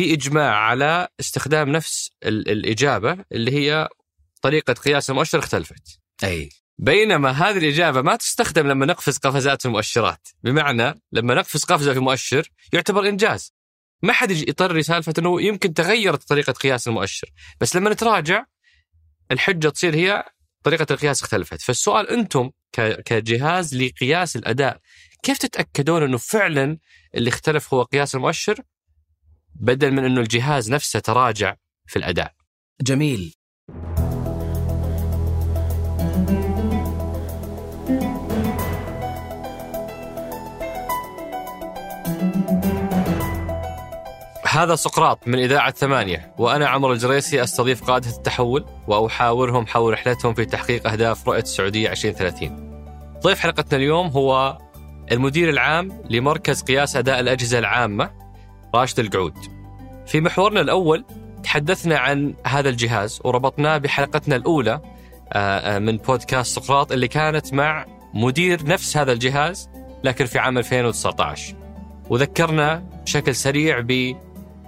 في إجماع على استخدام نفس ال- الإجابة اللي هي طريقة قياس المؤشر اختلفت. أي. بينما هذه الإجابة ما تستخدم لما نقفز قفزات في المؤشرات، بمعنى لما نقفز قفزة في مؤشر يعتبر إنجاز. ما حد يطري سالفة إنه يمكن تغيرت طريقة قياس المؤشر، بس لما نتراجع الحجة تصير هي طريقة القياس اختلفت، فالسؤال أنتم كجهاز لقياس الأداء كيف تتأكدون إنه فعلا اللي اختلف هو قياس المؤشر؟ بدل من إنه الجهاز نفسه تراجع في الأداء؟ جميل هذا سقراط من إذاعة ثمانية وأنا عمرو الجريسي أستضيف قادة التحول وأحاورهم حول رحلتهم في تحقيق أهداف رؤية السعودية 2030 ضيف حلقتنا اليوم هو المدير العام لمركز قياس أداء الأجهزة العامة راشد القعود في محورنا الأول تحدثنا عن هذا الجهاز وربطناه بحلقتنا الأولى آه، آه، من بودكاست سقراط اللي كانت مع مدير نفس هذا الجهاز لكن في عام 2019 وذكرنا بشكل سريع ب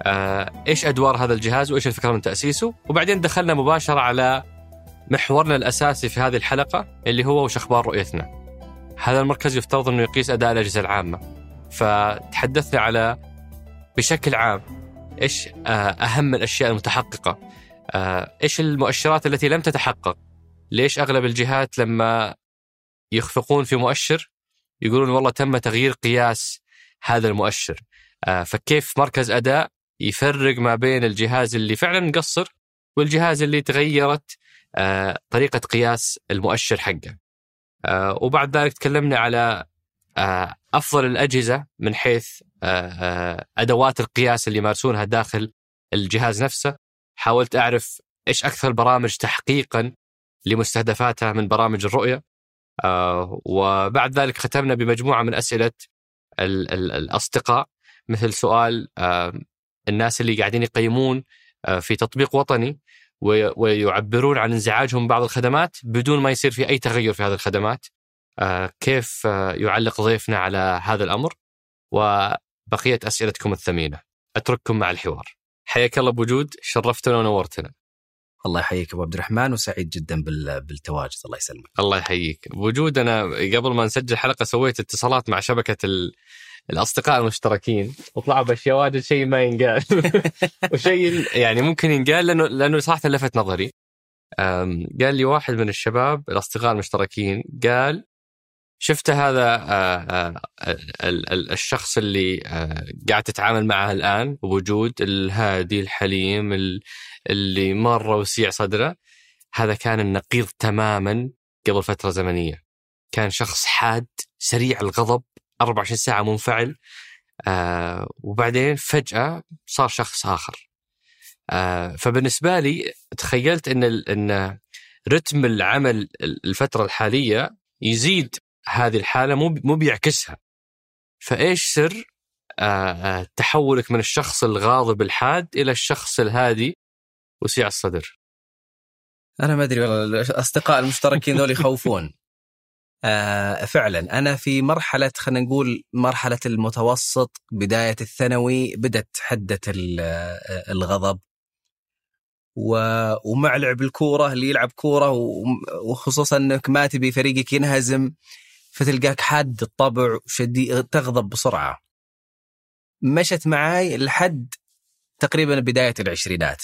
آه، إيش أدوار هذا الجهاز وإيش الفكرة من تأسيسه وبعدين دخلنا مباشرة على محورنا الأساسي في هذه الحلقة اللي هو وش أخبار رؤيتنا. هذا المركز يفترض إنه يقيس أداء الأجهزة العامة. فتحدثنا على بشكل عام إيش آه، أهم الأشياء المتحققة؟ آه، إيش المؤشرات التي لم تتحقق؟ ليش أغلب الجهات لما يخفقون في مؤشر يقولون والله تم تغيير قياس هذا المؤشر؟ آه، فكيف مركز أداء يفرق ما بين الجهاز اللي فعلا مقصر والجهاز اللي تغيرت طريقة قياس المؤشر حقه وبعد ذلك تكلمنا على أفضل الأجهزة من حيث آه، آه، أدوات القياس اللي يمارسونها داخل الجهاز نفسه. حاولت أعرف إيش أكثر البرامج تحقيقا لمستهدفاتها من برامج الرؤية آه، وبعد ذلك ختمنا بمجموعة من أسئلة ال- ال- الأصدقاء. مثل سؤال الناس اللي قاعدين يقيمون في تطبيق وطني وي- ويعبرون عن انزعاجهم بعض الخدمات بدون ما يصير في أي تغير في هذه الخدمات. كيف آه، يعلق ضيفنا على هذا الأمر؟ وبقية أسئلتكم الثمينة. أترككم مع الحوار. حياك الله بوجود شرفتنا ونورتنا. الله يحييك أبو عبد الرحمن وسعيد جدا بال- بالتواجد الله يسلمك. الله يحييك. بوجود أنا قبل ما نسجل حلقة سويت اتصالات مع شبكة ال... الأصدقاء المشتركين. وطلعوا بأشياء واجد شيء ما ينقال. وشيء يعني ممكن ينقال لأنه لأنه صراحة لفت نظري. قال لي واحد من الشباب الأصدقاء المشتركين قال شفت هذا آه، آه، ال- ال- الشخص اللي آه، قاعد تتعامل معه الآن بوجود الهادي الحليم ال- اللي مره وسيع صدره. هذا كان النقيض تماما قبل فترة زمنية. كان شخص حاد سريع الغضب 24 ساعة منفعل وبعدين فجأة صار شخص آخر. فبالنسبة لي تخيلت إن إن رتم العمل الفترة الحالية يزيد هذه الحالة مو مو بيعكسها. فإيش سر؟ آه آه تحولك من الشخص الغاضب الحاد إلى الشخص الهادي وسيع الصدر. أنا ما أدري والله الأصدقاء المشتركين ذول يخوفون. آه فعلا. أنا في مرحلة خلينا نقول مرحلة المتوسط بداية الثانوي بدأت حدة آه، الغضب. و... ومع لعب الكورة اللي يلعب كورة. وخصوصا إنك ما تبي فريقك ينهزم. فتلقاك حاد الطبع وشديد تغضب بسرعة. مشت معاي لحد تقريبا بداية العشرينات.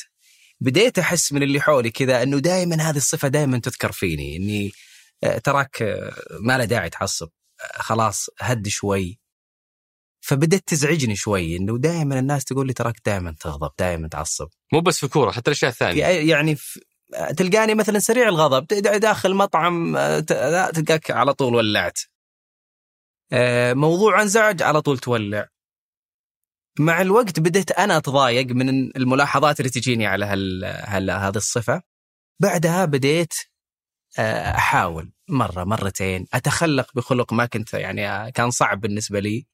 بديت أحس من اللي حولي كذا إنه دائما هذه الصفة دائما تذكر فيني إني آه، تراك آه، ما له داعي تعصب آه، خلاص هد شوي. فبدت تزعجني شوي إنه دائما الناس تقول لي تراك دائما تغضب دائما تعصب. مو بس في كورة حتى الأشياء الثانية. يعني في تلقاني مثلا سريع الغضب داخل مطعم آه، تلقاك على طول ولعت. آه، موضوع انزعج على طول تولع. مع الوقت بديت أنا أتضايق من الملاحظات اللي تجيني على هال... هال... هذه الصفة. بعدها بديت آه، أحاول مرة مرتين أتخلق بخلق ما كنت يعني كان صعب بالنسبة لي.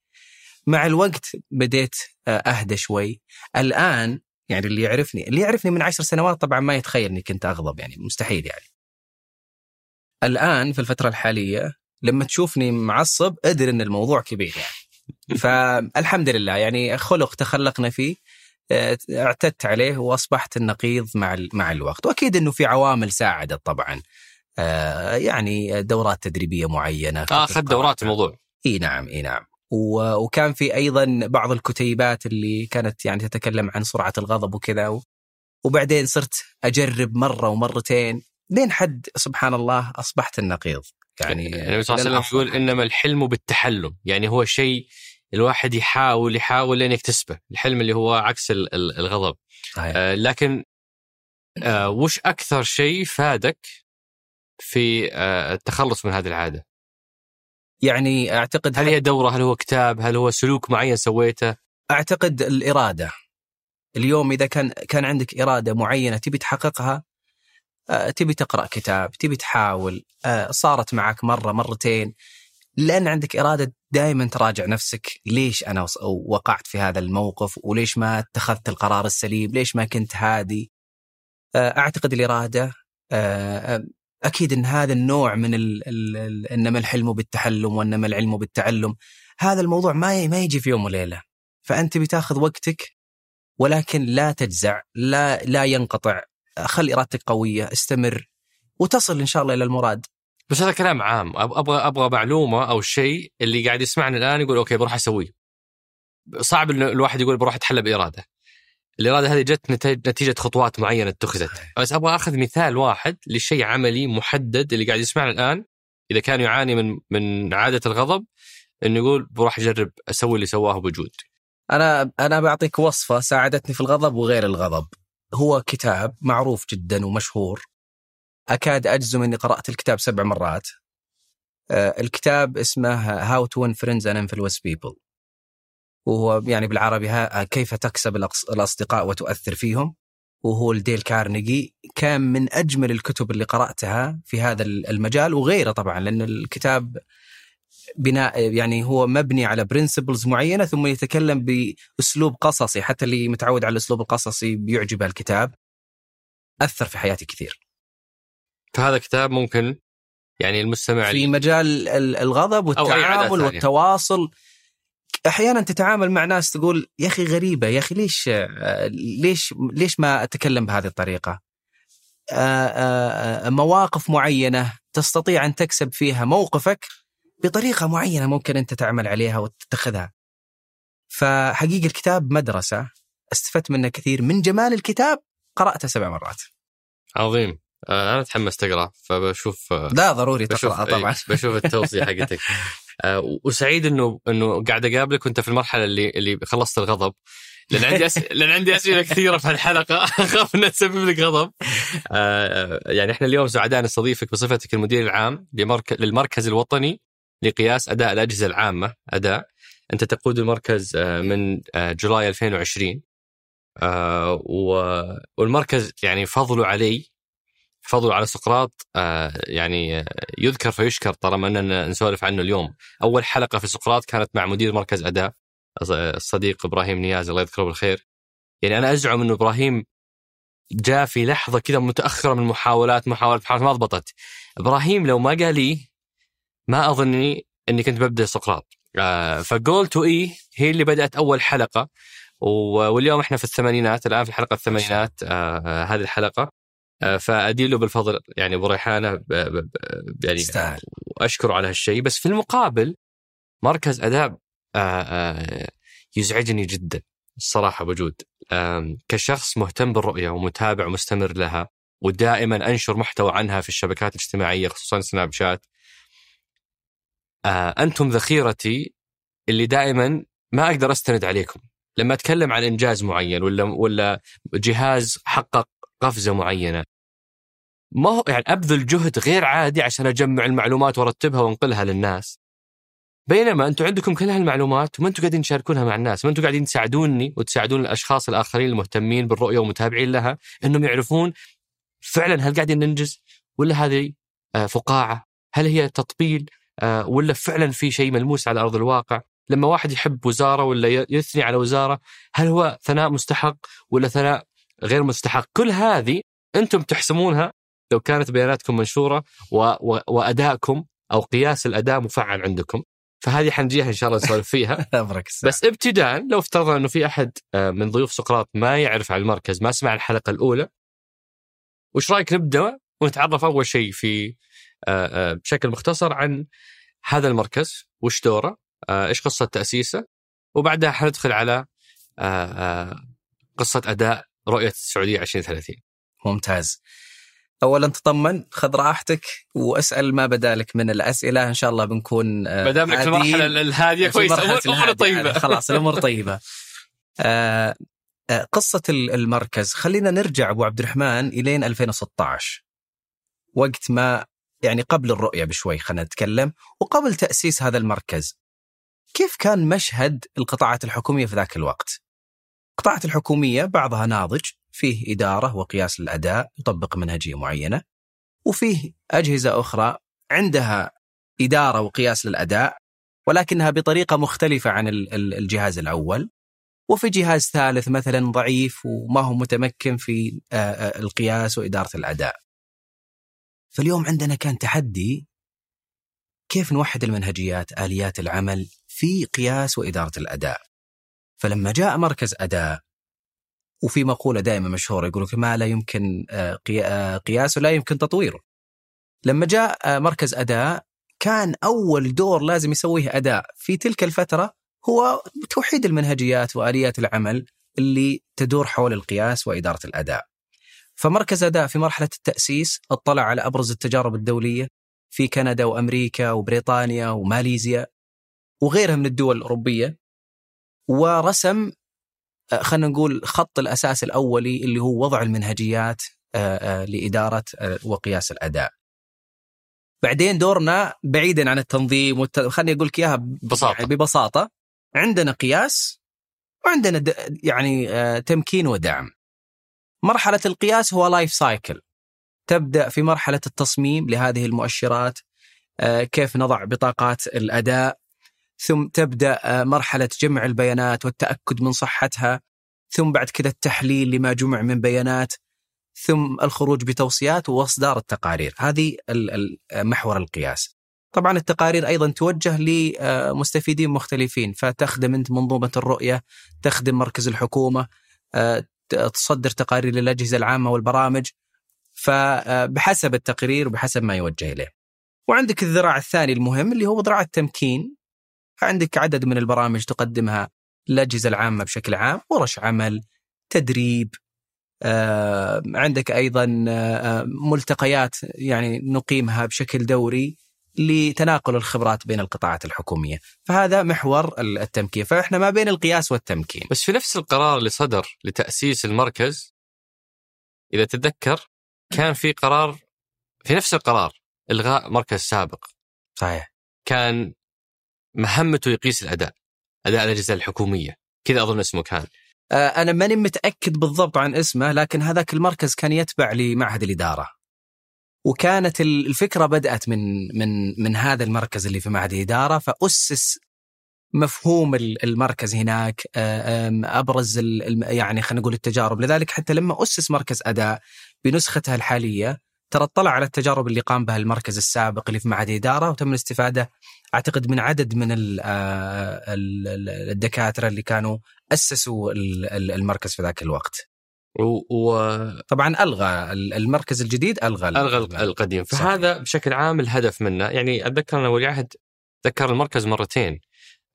مع الوقت بديت أهدى شوي. الآن يعني اللي يعرفني اللي يعرفني من عشر سنوات طبعا ما يتخيل إني كنت أغضب يعني مستحيل يعني. الآن في الفترة الحالية لما تشوفني معصب أدري إن الموضوع كبير يعني. فالحمد لله يعني خلق تخلقنا فيه آه، اعتدت عليه وأصبحت النقيض مع مع الوقت. وأكيد إنه في عوامل ساعدت طبعا آه، يعني دورات تدريبية معينة آه اخذ دورات الموضوع. إي نعم إي نعم. وكان في أيضا بعض الكتيبات اللي كانت يعني تتكلم عن سرعة الغضب وكذا وبعدين صرت أجرب مرة ومرتين لين حد سبحان الله أصبحت النقيض. يعني النبي صلى الله عليه وسلم يقول إنما الحلم بالتحلم يعني هو شيء الواحد يحاول يحاول لين يكتسبه الحلم اللي هو عكس الغضب. آه لكن آه وش أكثر شيء فادك في آه التخلص من هذه العادة؟ يعني أعتقد هل هي دورة؟ هل هو كتاب؟ هل هو سلوك معين سويته؟ أعتقد الإرادة. اليوم إذا كان كان عندك إرادة معينة تبي تحققها آه، تبي تقرأ كتاب تبي تحاول آه، صارت معك مرة مرتين لأن عندك إرادة دائما تراجع نفسك. ليش أنا وقعت في هذا الموقف؟ وليش ما اتخذت القرار السليم؟ ليش ما كنت هادي؟ آه، أعتقد الإرادة أكيد إن هذا النوع من ال ال إنما الحلم بالتحلم وإنما العلم بالتعلم هذا الموضوع ما ما يجي في يوم وليلة. فأنت بتاخذ وقتك ولكن لا تجزع لا لا ينقطع. خلي إرادتك قوية استمر وتصل إن شاء الله إلى المراد. بس هذا كلام عام. أبغى أبغى معلومة أو شيء اللي قاعد يسمعني الآن يقول أوكي بروح أسويه. صعب ان الواحد يقول بروح اتحلى بإرادة. الإرادة هذه جت نتيجة خطوات معينة اتخذت. بس أبغى أخذ مثال واحد لشيء عملي محدد اللي قاعد يسمعنا الآن إذا كان يعاني من من عادة الغضب إنه يقول بروح أجرب أسوي اللي سواه بوجود أنا أنا بعطيك وصفة ساعدتني في الغضب وغير الغضب. هو كتاب معروف جدا ومشهور. أكاد أجزم إني قرأت الكتاب سبع مرات. آه، الكتاب اسمه How to Win Friends and Influence People وهو يعني بالعربي كيف تكسب الأصدقاء وتؤثر فيهم؟ وهو ال Dale Carnegie كان من أجمل الكتب اللي قرأتها في هذا المجال وغيره طبعا لأن الكتاب بناء يعني هو مبني على principles معينة ثم يتكلم بأسلوب قصصي حتى اللي متعود على الأسلوب القصصي بيعجبه الكتاب أثر في حياتي كثير. فهذا كتاب ممكن يعني المستمع في مجال الغضب والتعامل والتواصل أحيانا تتعامل مع ناس تقول يا أخي غريبة يا أخي ليش ليش ليش ما أتكلم بهذه الطريقة؟ مواقف معينة تستطيع أن تكسب فيها موقفك بطريقة معينة ممكن أنت تعمل عليها وتتخذها. فحقيقة الكتاب مدرسة استفدت منه كثير من جمال الكتاب قرأته سبع مرات. عظيم أنا تحمست أقرأ فبشوف لا ضروري تقرأ طبعا بشوف التوصية حقتك آه، وسعيد إنه إنه قاعد أقابلك وأنت في المرحلة اللي اللي خلصت الغضب لأن عندي أس... لأن عندي أسئلة كثيرة في هالحلقة أخاف انها تسبب لك غضب. آه يعني إحنا اليوم سعداء نستضيفك بصفتك المدير العام لمرك... للمركز الوطني لقياس أداء الأجهزة العامة أداء. أنت تقود المركز آه، من آه، جولاي 2020 والمركز يعني فضله علي فضل على سقراط آه، يعني يذكر فيشكر طالما أننا نسولف عنه اليوم. أول حلقة في سقراط كانت مع مدير مركز أداء الصديق إبراهيم نياز الله يذكره بالخير. يعني أنا أزعم إنه إبراهيم جاء في لحظة كذا متأخرة من محاولات محاولات محاولات ما ضبطت. إبراهيم لو ما قال لي ما اظني إني كنت ببدأ سقراط. آه، فجول تو إي هي اللي بدأت أول حلقة واليوم إحنا في الثمانينات الآن في الحلقة الثمانينات آه، هذه الحلقة آه، فادين له بالفضل. يعني أبو ريحانة يعني استاهل واشكره على هالشيء. بس في المقابل مركز أداء آه، آه، يزعجني جدا الصراحة بوجود كشخص مهتم بالرؤية ومتابع ومستمر لها ودائما أنشر محتوى عنها في الشبكات الاجتماعية خصوصا سناب شات. أنتم ذخيرتي اللي دائما ما أقدر أستند عليكم. لما أتكلم عن إنجاز معين ولا ولا جهاز حقق قفزة معينة ما هو يعني أبذل جهد غير عادي عشان أجمع المعلومات وأرتبها وأنقلها للناس بينما أنتم عندكم كل هالمعلومات وما أنتم قاعدين تشاركونها مع الناس، ما أنتم قاعدين تساعدوني وتساعدون الأشخاص الآخرين المهتمين بالرؤية ومتابعين لها إنهم يعرفون فعلا هل قاعدين ننجز ولا هذه آه، فقاعة؟ هل هي تطبيل آه، ولا فعلا في شيء ملموس على أرض الواقع؟ لما واحد يحب وزارة ولا يثني على وزارة هل هو ثناء مستحق ولا ثناء غير مستحق. كل هذه أنتم تحسمونها لو كانت بياناتكم منشورة و... و... وادائكم أو قياس الأداء مفعل عندكم. فهذه حنجيها إن شاء الله نسولف فيها. بس ابتداء لو افترضنا إنه في أحد آه، من ضيوف سقراط ما يعرف عن المركز ما سمع الحلقة الأولى وش رأيك نبدأ ونتعرف أول شيء في آه، آه، بشكل مختصر عن هذا المركز وش دوره إيش قصة تأسيسه وبعدها حندخل على قصة أداء رؤية السعودية 2030 ممتاز. اولا تطمن خذ راحتك واسأل ما بدالك من الأسئلة. إن شاء الله بنكون آه، ما دام هادين. المرحلة الهادية في كويسه مرحلة امور أمور الهادي. طيبة. خلاص الأمور طيبة. آه، آه، ال- المركز. خلينا نرجع أبو عبد الرحمن إلين 2016 وقت ما يعني قبل الرؤية بشوي خلينا نتكلم. وقبل تأسيس هذا المركز كيف كان مشهد القطاعات الحكومية في ذاك الوقت؟ القطاعات الحكومية بعضها ناضج فيه إدارة وقياس للاداء يطبق منهجية معينة وفيه أجهزة أخرى عندها إدارة وقياس للأداء ولكنها بطريقة مختلفة عن ال- ال- الجهاز الأول وفي جهاز ثالث مثلا ضعيف وما هو متمكن في آه، آه، القياس وإدارة الأداء. فاليوم عندنا كان تحدي كيف نوحد المنهجيات آليات العمل في قياس وإدارة الأداء. فلما جاء مركز أداء وفي مقولة دائما مشهورة يقول ما لا يمكن آه، آه، قياسه لا يمكن تطويره. لما جاء آه، مركز أداء كان أول دور لازم يسويه أداء في تلك الفترة هو توحيد المنهجيات وآليات العمل اللي تدور حول القياس وإدارة الأداء. فمركز أداء في مرحلة التأسيس اطلع على أبرز التجارب الدولية في كندا وأمريكا وبريطانيا وماليزيا وغيرها من الدول الأوروبية ورسم آه، خلينا نقول خط الأساس الأولي اللي هو وضع المنهجيات آه، آه، لإدارة وقياس الأداء. بعدين دورنا بعيدا عن التنظيم والت... خليني أقول لك إياها ب- ببساطة. يعني ببساطة عندنا قياس وعندنا د... يعني تمكين ودعم. مرحلة القياس هو life cycle تبدأ في مرحلة التصميم لهذه المؤشرات كيف نضع بطاقات الأداء ثم تبدأ آه، مرحلة جمع البيانات والتأكد من صحتها ثم بعد كذا التحليل لما جمع من بيانات ثم الخروج بتوصيات وإصدار التقارير. هذه محور القياس. طبعا التقارير أيضا توجه لمستفيدين مختلفين. فتخدم أنت منظومة الرؤية تخدم مركز الحكومة آه، تصدر تقارير للأجهزة العامة والبرامج. فبحسب التقرير وبحسب ما يوجه إليه. وعندك الذراع الثاني المهم اللي هو ذراع التمكين. عندك عدد من البرامج تقدمها الأجهزة العامة بشكل عام ورش عمل تدريب آه، عندك أيضا آه، ملتقيات يعني نقيمها بشكل دوري لتناقل الخبرات بين القطاعات الحكومية. فهذا محور التمكين. فإحنا ما بين القياس والتمكين. بس في نفس القرار اللي صدر لتأسيس المركز إذا تتذكر كان في قرار في نفس القرار إلغاء مركز سابق. صحيح. كان مهمته يقيس الأداء أداء الأجهزة الحكومية. كذا أظن اسمه كان. آه، أنا ماني متأكد بالضبط عن اسمه لكن هذاك المركز كان يتبع لمعهد الإدارة. وكانت ال- الفكرة بدأت من من من هذا المركز اللي في معهد الإدارة فأسس مفهوم ال- المركز هناك آه، أبرز يعني خلينا نقول التجارب. لذلك حتى لما أسس مركز أداء بنسختها الحالية ترى اطلع على التجارب اللي قام بها المركز السابق اللي في معهد الاداره وتم الاستفادة أعتقد من عدد من آه، ال- ال- الدكاترة اللي كانوا ال- المركز في ذاك الوقت. و... و... طبعا ألغى ال- المركز الجديد ألغى ال- ألغى ال- القديم صحيح. فهذا بشكل عام الهدف منه يعني أتذكر أنا ولي عهد ذكر المركز مرتين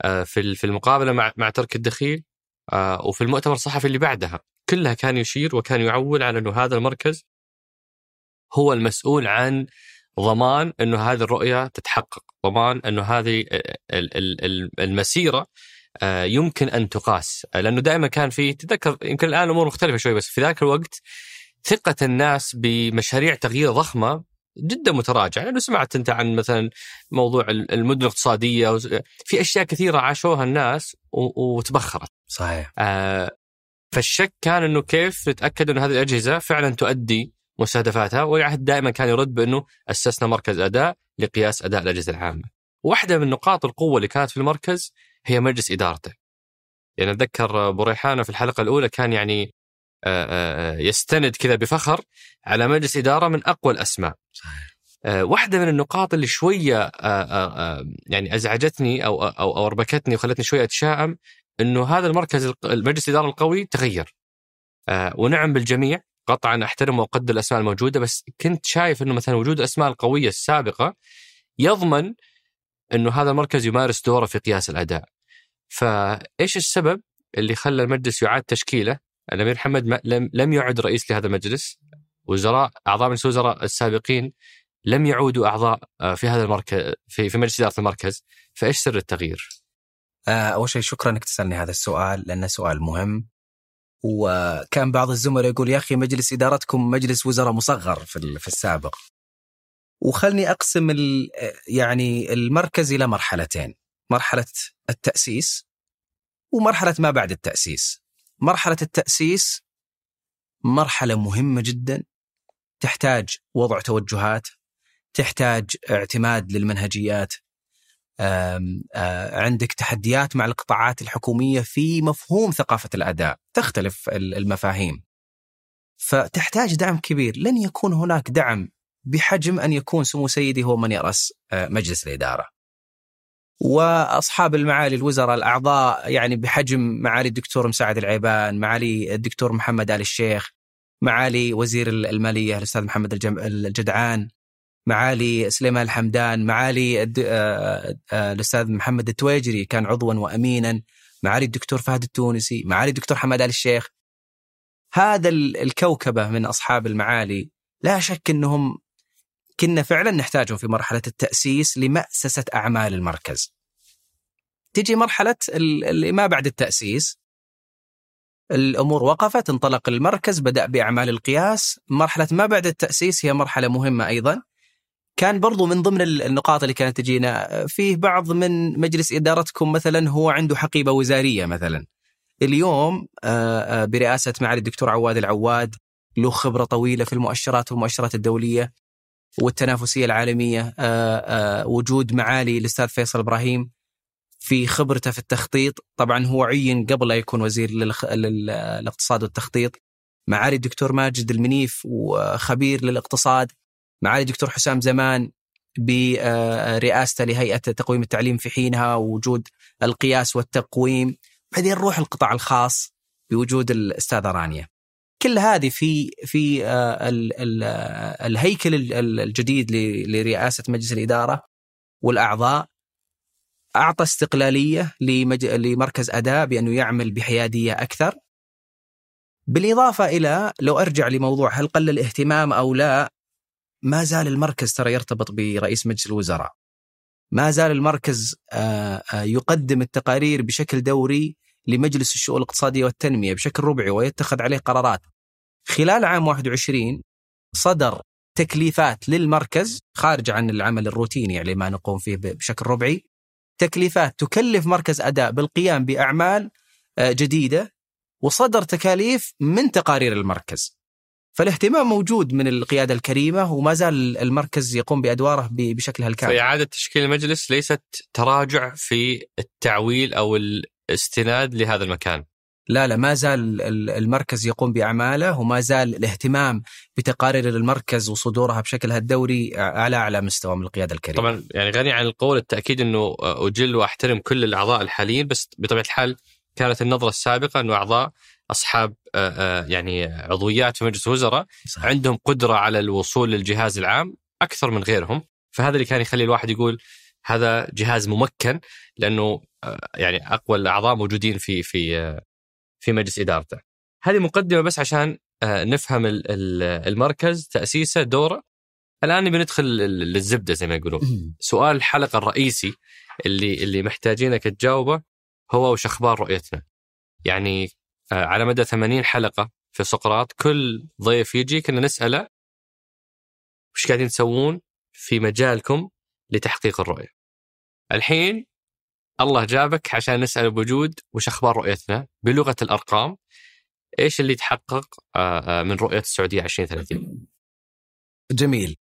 آه، في في المقابلة مع مع ترك الدخيل آه، وفي المؤتمر الصحفي اللي بعدها كلها كان يشير وكان يعول على إنه هذا المركز هو المسؤول عن ضمان إنه هذه الرؤية تتحقق، ضمان إنه هذه ال- ال- ال- المسيرة آه، يمكن أن تقاس، آه، لأنه دائما كان في تذكر يمكن الآن الأمور مختلفة شوي بس في ذاك الوقت ثقة الناس بمشاريع تغيير ضخمة جدا متراجعة، لأنه سمعت أنت عن مثلا موضوع ال- المدن الاقتصادية في أشياء كثيرة عاشوها الناس وتبخرت. صحيح. آه، فالشك كان إنه كيف نتأكد إنه هذه الأجهزة فعلا تؤدي مستهدفاتها والعهد دائما كان يرد بأنه أسسنا مركز أداء لقياس أداء الأجهزة العامة. واحدة من نقاط القوة اللي كانت في المركز هي مجلس إدارته. يعني أتذكر أبو ريحانه في الحلقة الأولى كان يعني آه، آه، يستند كذا بفخر على مجلس إدارة من أقوى الأسماء. آه، واحدة من النقاط اللي شوية آه، يعني أزعجتني أو أو أو أربكتني وخلتني شوية أتشائم إنه هذا المركز المجلس الإدارة القوي تغير ونعم بالجميع قطعا أحترم وأقدر الأسماء الموجودة بس كنت شايف إنه مثلا وجود الأسماء القوية السابقة يضمن إنه هذا المركز يمارس دوره في قياس الأداء. فإيش السبب اللي خلى المجلس يعاد تشكيله؟ الأمير محمد لم لم يعد رئيس لهذا المجلس وزراء أعضاء مجلس الوزراء السابقين لم يعودوا أعضاء آه، في هذا المركز في في مجلس إدارة المركز. فإيش سر التغيير؟ آه، أول شيء شكرا إنك تسألني هذا السؤال لأنه سؤال مهم. وكان بعض الزملاء يقول يا أخي مجلس إدارتكم مجلس وزراء مصغر في في السابق. وخلني أقسم يعني المركز إلى مرحلتين. مرحلة التأسيس ومرحلة ما بعد التأسيس. مرحلة التأسيس مرحلة مهمة جدا. تحتاج وضع توجهات تحتاج اعتماد للمنهجيات عندك تحديات مع القطاعات الحكومية في مفهوم ثقافة الأداء تختلف المفاهيم. فتحتاج دعم كبير. لن يكون هناك دعم بحجم أن يكون سمو سيدي هو من يرأس مجلس الإدارة. وأصحاب المعالي الوزراء الأعضاء يعني بحجم معالي الدكتور مساعد العيبان، معالي الدكتور محمد آل الشيخ، معالي وزير المالية الأستاذ محمد الجدعان، معالي سليمان الحمدان، معالي آه، آه، الأستاذ محمد التويجري كان عضوا وامينا، معالي الدكتور فهد التونسي، معالي الدكتور حماد آل الشيخ. هذا الكوكبة من أصحاب المعالي لا شك إنهم كنا فعلا نحتاجهم في مرحلة التأسيس لمأسسة أعمال المركز. تجي مرحلة اللي ما بعد التأسيس الأمور وقفت انطلق المركز بدأ بأعمال القياس مرحلة ما بعد التأسيس هي مرحلة مهمة أيضا كان برضو من ضمن النقاط اللي كانت تجينا. فيه بعض من مجلس إدارتكم مثلا هو عنده حقيبة وزارية مثلا. اليوم برئاسة معالي الدكتور عواد العواد له خبرة طويلة في المؤشرات والمؤشرات الدولية والتنافسية العالمية. وجود معالي الأستاذ فيصل إبراهيم في خبرته في التخطيط. طبعا هو عين قبل لا يكون وزير للاقتصاد والتخطيط. معالي الدكتور ماجد المنيف وخبير للاقتصاد. معالي الدكتور حسام زمان برئاسته لهيئة تقويم التعليم في حينها ووجود القياس والتقويم بعدين نروح القطاع الخاص بوجود الأستاذة رانيا كل هذه في في الهيكل الجديد لرئاسة مجلس الإدارة والأعضاء أعطى استقلالية. لمركز أداء بأنه يعمل بحيادية أكثر. بالإضافة إلى لو أرجع لموضوع هل قل الاهتمام أو لا ما زال المركز ترى يرتبط برئيس مجلس الوزراء. ما زال المركز آه، آه، يقدم التقارير بشكل دوري لمجلس الشؤون الاقتصادية والتنمية بشكل ربعي ويتخذ عليه قرارات. خلال عام 21 صدر تكليفات للمركز خارج عن العمل الروتيني اللي ما نقوم فيه بشكل ربعي تكليفات تكلف مركز أداء بالقيام بأعمال آه، جديدة وصدر تكاليف من تقارير المركز. فالاهتمام موجود من القيادة الكريمة وما زال المركز يقوم بأدواره بشكلها الكامل. فاعاده تشكيل المجلس ليست تراجع في التعويل أو الاستناد لهذا المكان. لا لا ما زال المركز يقوم بأعماله وما زال الاهتمام بتقارير المركز وصدورها بشكلها الدوري على أعلى مستوى من القيادة الكريمة. طبعا يعني غني عن القول التأكيد إنه أجل وأحترم كل الأعضاء الحاليين بس بطبيعة الحال كانت النظرة السابقة إنه أعضاء أصحاب يعني عضويات في مجلس الوزراء صحيح. عندهم قدرة على الوصول للجهاز العام أكثر من غيرهم فهذا اللي كان يخلي الواحد يقول هذا جهاز ممكن لأنه يعني أقوى الأعضاء موجودين في في في مجلس إدارته. هذه مقدمة بس عشان آه، نفهم المركز تأسيسه دوره الآن بندخل للزبدة زي ما يقولون. سؤال الحلقة الرئيسي اللي اللي محتاجينك تجاوبه هو وش أخبار رؤيتنا؟ يعني آه، على مدى 80 حلقة في سقراط كل ضيف يجي كنا نسأله وش قاعدين تسوون في مجالكم لتحقيق الرؤية؟ الحين الله جابك عشان نسأل بوجود وش أخبار رؤيتنا؟ بلغة الأرقام إيش اللي تحقق آه، آه، من رؤية السعودية 2030 جميل.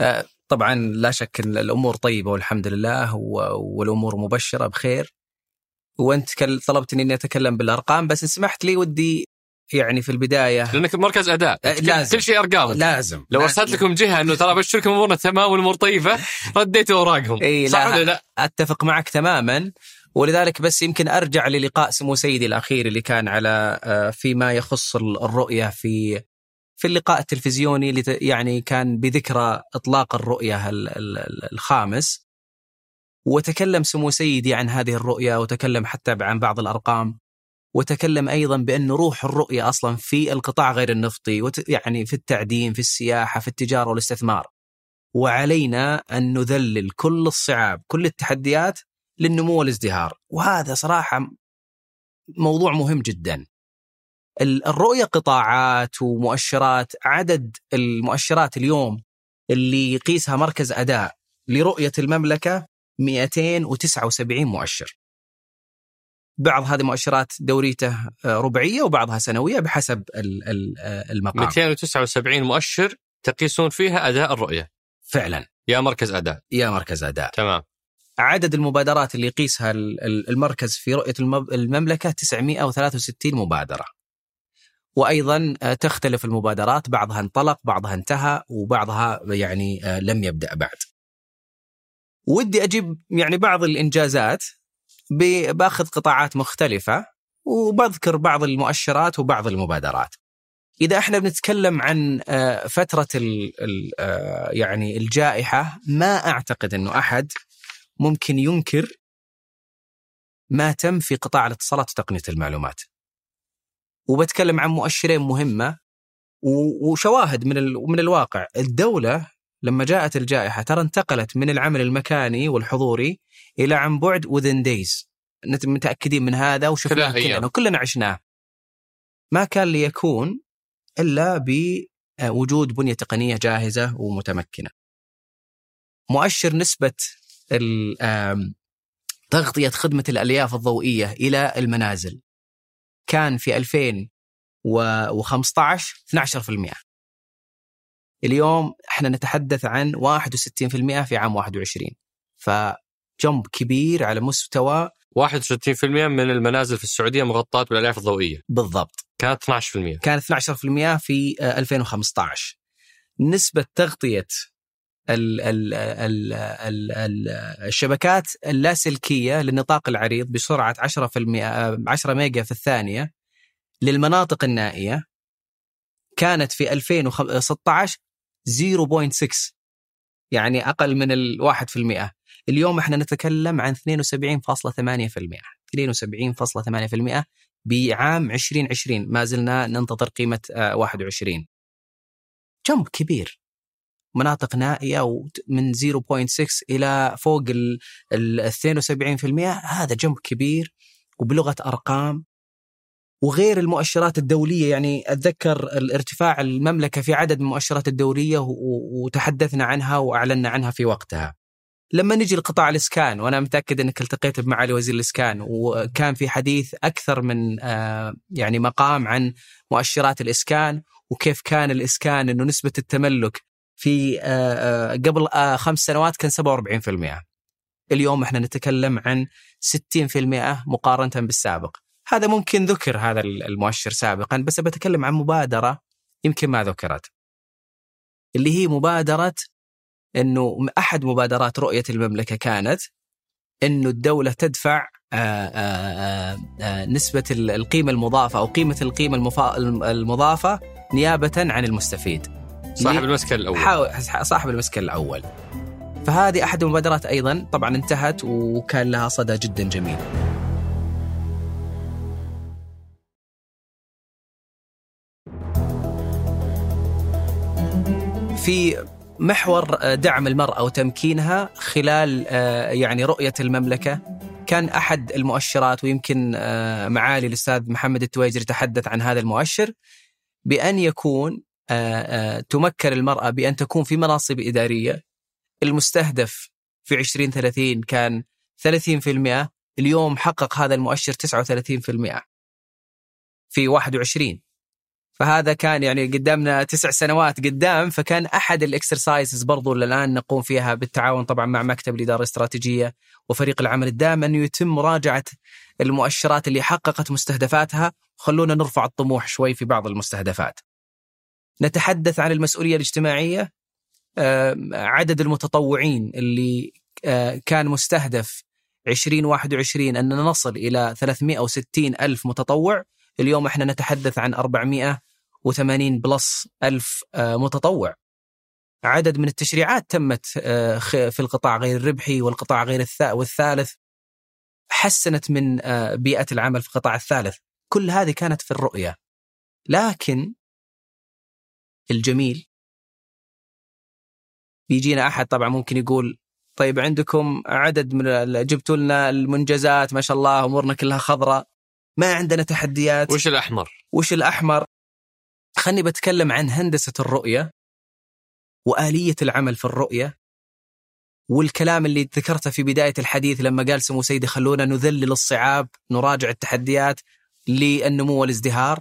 آه، طبعا لا شك إن الأمور طيبة والحمد لله والأمور مبشرة بخير. وانت طلبتني إني أتكلم بالأرقام بس سمحت لي ودي يعني في البداية. لأنك مركز أداء. أه، لازم. كل شيء أرقام. لازم. لو. ارسلت لكم جهة إنه ترى ابشركم امورنا تمام والأمور طيبة رديتوا أوراقهم. إي صح لا, لا؟ أتفق معك تماما. ولذلك بس يمكن أرجع للقاء سمو سيدي الأخير اللي كان على فيما يخص ال- الرؤية في في اللقاء التلفزيوني اللي يعني كان بذكرى إطلاق الرؤية ال- ال- ال- الخامس. وتكلم سمو سيدي عن هذه الرؤيه وتكلم حتى عن بعض الأرقام وتكلم أيضا بأن روح الرؤيه أصلا في القطاع غير النفطي وت- يعني في التعدين في السياحة في التجارة والاستثمار. وعلينا أن نذلل كل الصعاب كل التحديات للنمو والازدهار. وهذا صراحة موضوع مهم جدا. ال- الرؤيه قطاعات ومؤشرات عدد المؤشرات اليوم اللي يقيسها مركز أداء لرؤية المملكة 279 مؤشر. بعض هذه مؤشرات دوريته آه، ربعية وبعضها سنوية بحسب آه، المقام. 279 مؤشر تقيسون فيها أداء الرؤية. فعلا. يا مركز أداء. يا مركز أداء. تمام. عدد المبادرات اللي يقيسها ال- ال- المركز في رؤية المملكة 963 مبادرة. وأيضا آه، تختلف المبادرات بعضها انطلق بعضها انتهى وبعضها يعني لم يبدأ بعد. ودي أجيب يعني بعض الإنجازات بأخذ قطاعات مختلفة وبذكر بعض المؤشرات وبعض المبادرات. إذا إحنا بنتكلم عن آه، فترة ال ال آه، يعني الجائحة ما أعتقد إنه أحد ممكن ينكر ما تم في قطاع الاتصالات وتقنية المعلومات. وبتكلم عن مؤشرين مهمة وشواهد من من الواقع، الدولة لما جاءت الجائحة ترى انتقلت من العمل المكاني والحضوري إلى عن بعد within days. متأكدين من هذا وشفناه. كلنا وكلنا عشناه. ما كان ليكون إلا بوجود بنية تقنية جاهزة ومتمكنة. مؤشر آم، تغطية خدمة الألياف الضوئية إلى المنازل كان في 2015 12% اليوم إحنا نتحدث عن 61% في عام 21 فجنب كبير على مستوى 61% من المنازل في السعودية مغطاة بالالياف الضوئية. بالضبط. كانت 12% كان 12% في آه، 2015 نسبة تغطية ال ال ال ال ال الشبكات اللاسلكية للنطاق العريض بسرعة 10% آه، 10 ميجا في الثانية للمناطق النائية كانت في 2016 0.6 يعني أقل من في المئة. اليوم إحنا نتكلم عن 72.8% 72.8% بعام 2020 ما زلنا ننتظر قيمة آه، 21 جنب كبير. مناطق نائية وت- من 0.6 إلى فوق ال ال 72% هذا جنب كبير وبلغة أرقام وغير المؤشرات الدولية يعني أتذكر الارتفاع المملكة في عدد من المؤشرات و- وتحدثنا عنها وأعلنا عنها في وقتها. لما نجي لقطاع الإسكان وأنا متأكد أنك التقيت بمعالي وزير الإسكان وكان في حديث أكثر من آه، يعني مقام عن مؤشرات الإسكان وكيف كان الإسكان أنه نسبة التملك في آه، آه، قبل خمس سنوات كان 47% اليوم إحنا نتكلم عن 60% مقارنة بالسابق. هذا ممكن ذكر هذا المؤشر سابقا بس بتكلم عن مبادرة يمكن ما ذكرت اللي هي مبادرة إنه أحد مبادرات رؤية المملكة كانت إنه الدولة تدفع آه، آه، آه، آه، نسبة ال- القيمة المضافة أو قيمة القيمة المفا- المضافة نيابة عن المستفيد. صاحب المسكن الأول حاول صاحب المسكن الأول. فهذه أحد المبادرات أيضا طبعا انتهت وكان لها صدى جدا جميل. في محور دعم المرأة وتمكينها خلال آه، يعني رؤية المملكة. كان أحد المؤشرات ويمكن آه، معالي الأستاذ محمد التويجري تحدث عن هذا المؤشر بأن يكون آه، آه، تمكن المرأة بأن تكون في مناصب إدارية. المستهدف في 2030 كان 30% اليوم حقق هذا المؤشر 39% في 21 فهذا كان يعني قدامنا تسع سنوات قدام فكان أحد الإكسرسايزز برضو اللي الآن نقوم فيها بالتعاون طبعا مع مكتب الإدارة الاستراتيجية وفريق العمل الدائم انه يتم مراجعة المؤشرات اللي حققت مستهدفاتها. خلونا نرفع الطموح شوي في بعض المستهدفات. نتحدث عن المسؤولية الاجتماعية. عدد المتطوعين اللي كان مستهدف 2021 أن نصل إلى 360 ألف متطوع. اليوم إحنا نتحدث عن 480 بلس ألف متطوع. عدد من التشريعات تمت في القطاع غير الربحي والقطاع غير والثالث. حسنت من بيئة العمل في القطاع الثالث. كل هذه كانت في الرؤية. لكن الجميل بيجينا أحد طبعا ممكن يقول طيب عندكم عدد من جبتوا لنا المنجزات ما شاء الله أمورنا كلها خضراء. ما عندنا تحديات. وش الأحمر؟ وش الأحمر؟ خلني بتكلم عن هندسة الرؤية وآلية العمل في الرؤية والكلام اللي ذكرته في بداية الحديث لما قال سمو سيدي خلونا نذلل الصعاب نراجع التحديات للنمو والازدهار.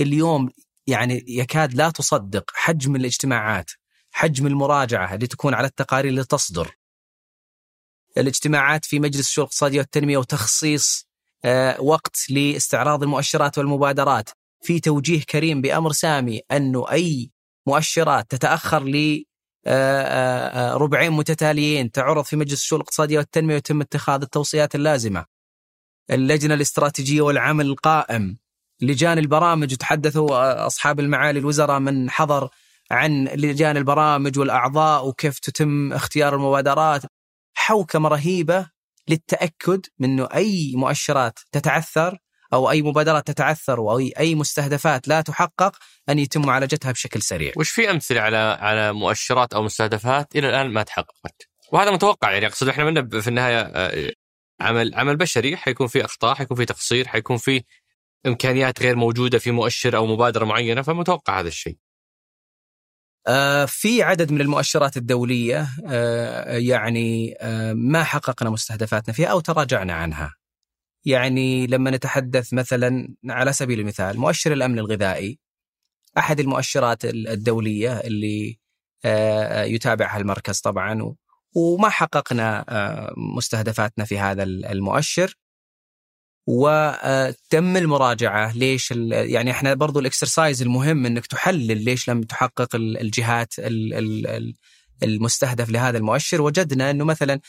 اليوم يعني يكاد لا تصدق حجم الاجتماعات حجم المراجعة اللي تكون على التقارير اللي تصدر. الاجتماعات في مجلس الشؤون الاقتصادية والتنمية وتخصيص وقت لاستعراض المؤشرات والمبادرات. في توجيه كريم بأمر سامي انه أي مؤشرات تتأخر ل ربعين متتاليين تعرض في مجلس الشؤون الاقتصادية والتنمية ويتم اتخاذ التوصيات اللازمة. اللجنة الاستراتيجية والعمل القائم لجان البرامج وتحدثوا أصحاب المعالي الوزراء من حضر عن لجان البرامج والأعضاء وكيف تتم اختيار المبادرات حوكمة رهيبة للتأكد من إنه أي مؤشرات تتعثر أو أي مبادرات تتعثر أو أي مستهدفات لا تحقق أن يتم معالجتها بشكل سريع. وش في أمثلة على على مؤشرات أو مستهدفات إلى الآن ما تحققت؟ وهذا متوقع يعني أقصد إحنا منا في النهاية عمل عمل بشري حيكون في أخطاء حيكون في تقصير حيكون في إمكانيات غير موجودة في مؤشر أو مبادرة معينة فمتوقع هذا الشيء. في عدد من المؤشرات الدولية يعني ما حققنا مستهدفاتنا فيها أو تراجعنا عنها. يعني لما نتحدث مثلا على سبيل المثال مؤشر الأمن الغذائي أحد المؤشرات الدولية اللي يتابعها المركز طبعا وما حققنا مستهدفاتنا في هذا المؤشر. وتم المراجعة ليش يعني إحنا برضو الاكسرسايز المهم إنك تحلل ليش لم تحقق الجهات المستهدف لهذا المؤشر وجدنا إنه مثلا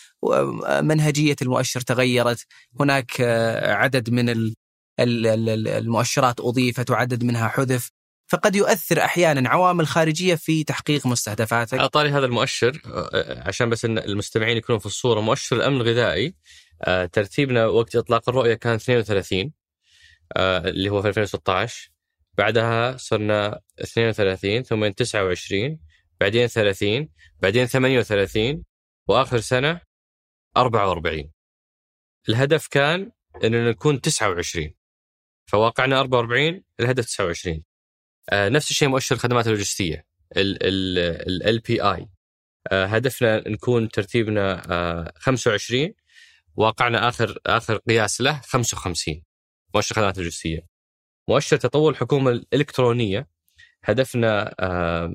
منهجية المؤشر تغيرت. هناك عدد من المؤشرات أضيفت وعدد منها حذف. فقد يؤثر أحيانا عوامل خارجية في تحقيق مستهدفاتك. على طاري هذا المؤشر عشان بس إن المستمعين يكونوا في الصورة مؤشر الأمن الغذائي ترتيبنا وقت إطلاق الرؤية كان 32 اللي هو في 2016 بعدها صرنا 32 ثم 29 بعدين 30 بعدين 38 وآخر سنة 44 الهدف كان انه نكون 29 فواقعنا 44 الهدف 29 آه نفس الشيء مؤشر الخدمات اللوجستية ال بي اي هدفنا نكون ترتيبنا آه 25 واقعنا آخر آخر قياس له 55 مؤشر الخدمات اللوجستية. مؤشر تطور الحكومة الإلكترونية هدفنا آه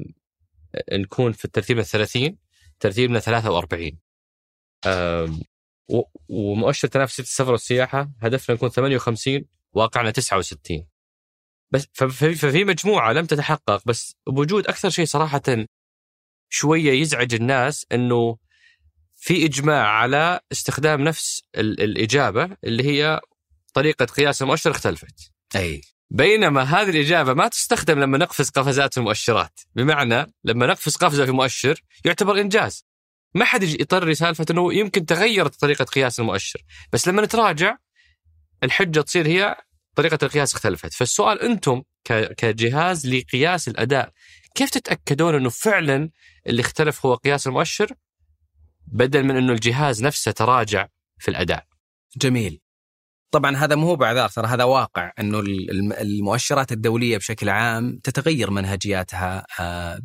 نكون في الترتيب ال 30 ترتيبنا 43 ومؤشر تنافسية السفر والسياحة هدفنا نكون 58 واقعنا 69 بس ففي مجموعة لم تتحقق بس بوجود أكثر شيء صراحة شوية يزعج الناس أنه في إجماع على استخدام نفس الإجابة اللي هي طريقة قياس المؤشر اختلفت. أي. بينما هذه الإجابة ما تستخدم لما نقفز قفزات في المؤشرات. بمعنى لما نقفز قفزة في مؤشر يعتبر إنجاز. ما حد يضطر لسالفة أنه يمكن تغيرت طريقة قياس المؤشر. بس لما نتراجع الحجة تصير هي طريقة القياس اختلفت. فالسؤال أنتم كجهاز لقياس الأداء كيف تتأكدون أنه فعلا اللي اختلف هو قياس المؤشر؟ بدل من أنه الجهاز نفسه تراجع في الأداء. جميل. طبعا هذا مو بعذار ترى هذا واقع إنه المؤشرات الدولية بشكل عام تتغير منهجياتها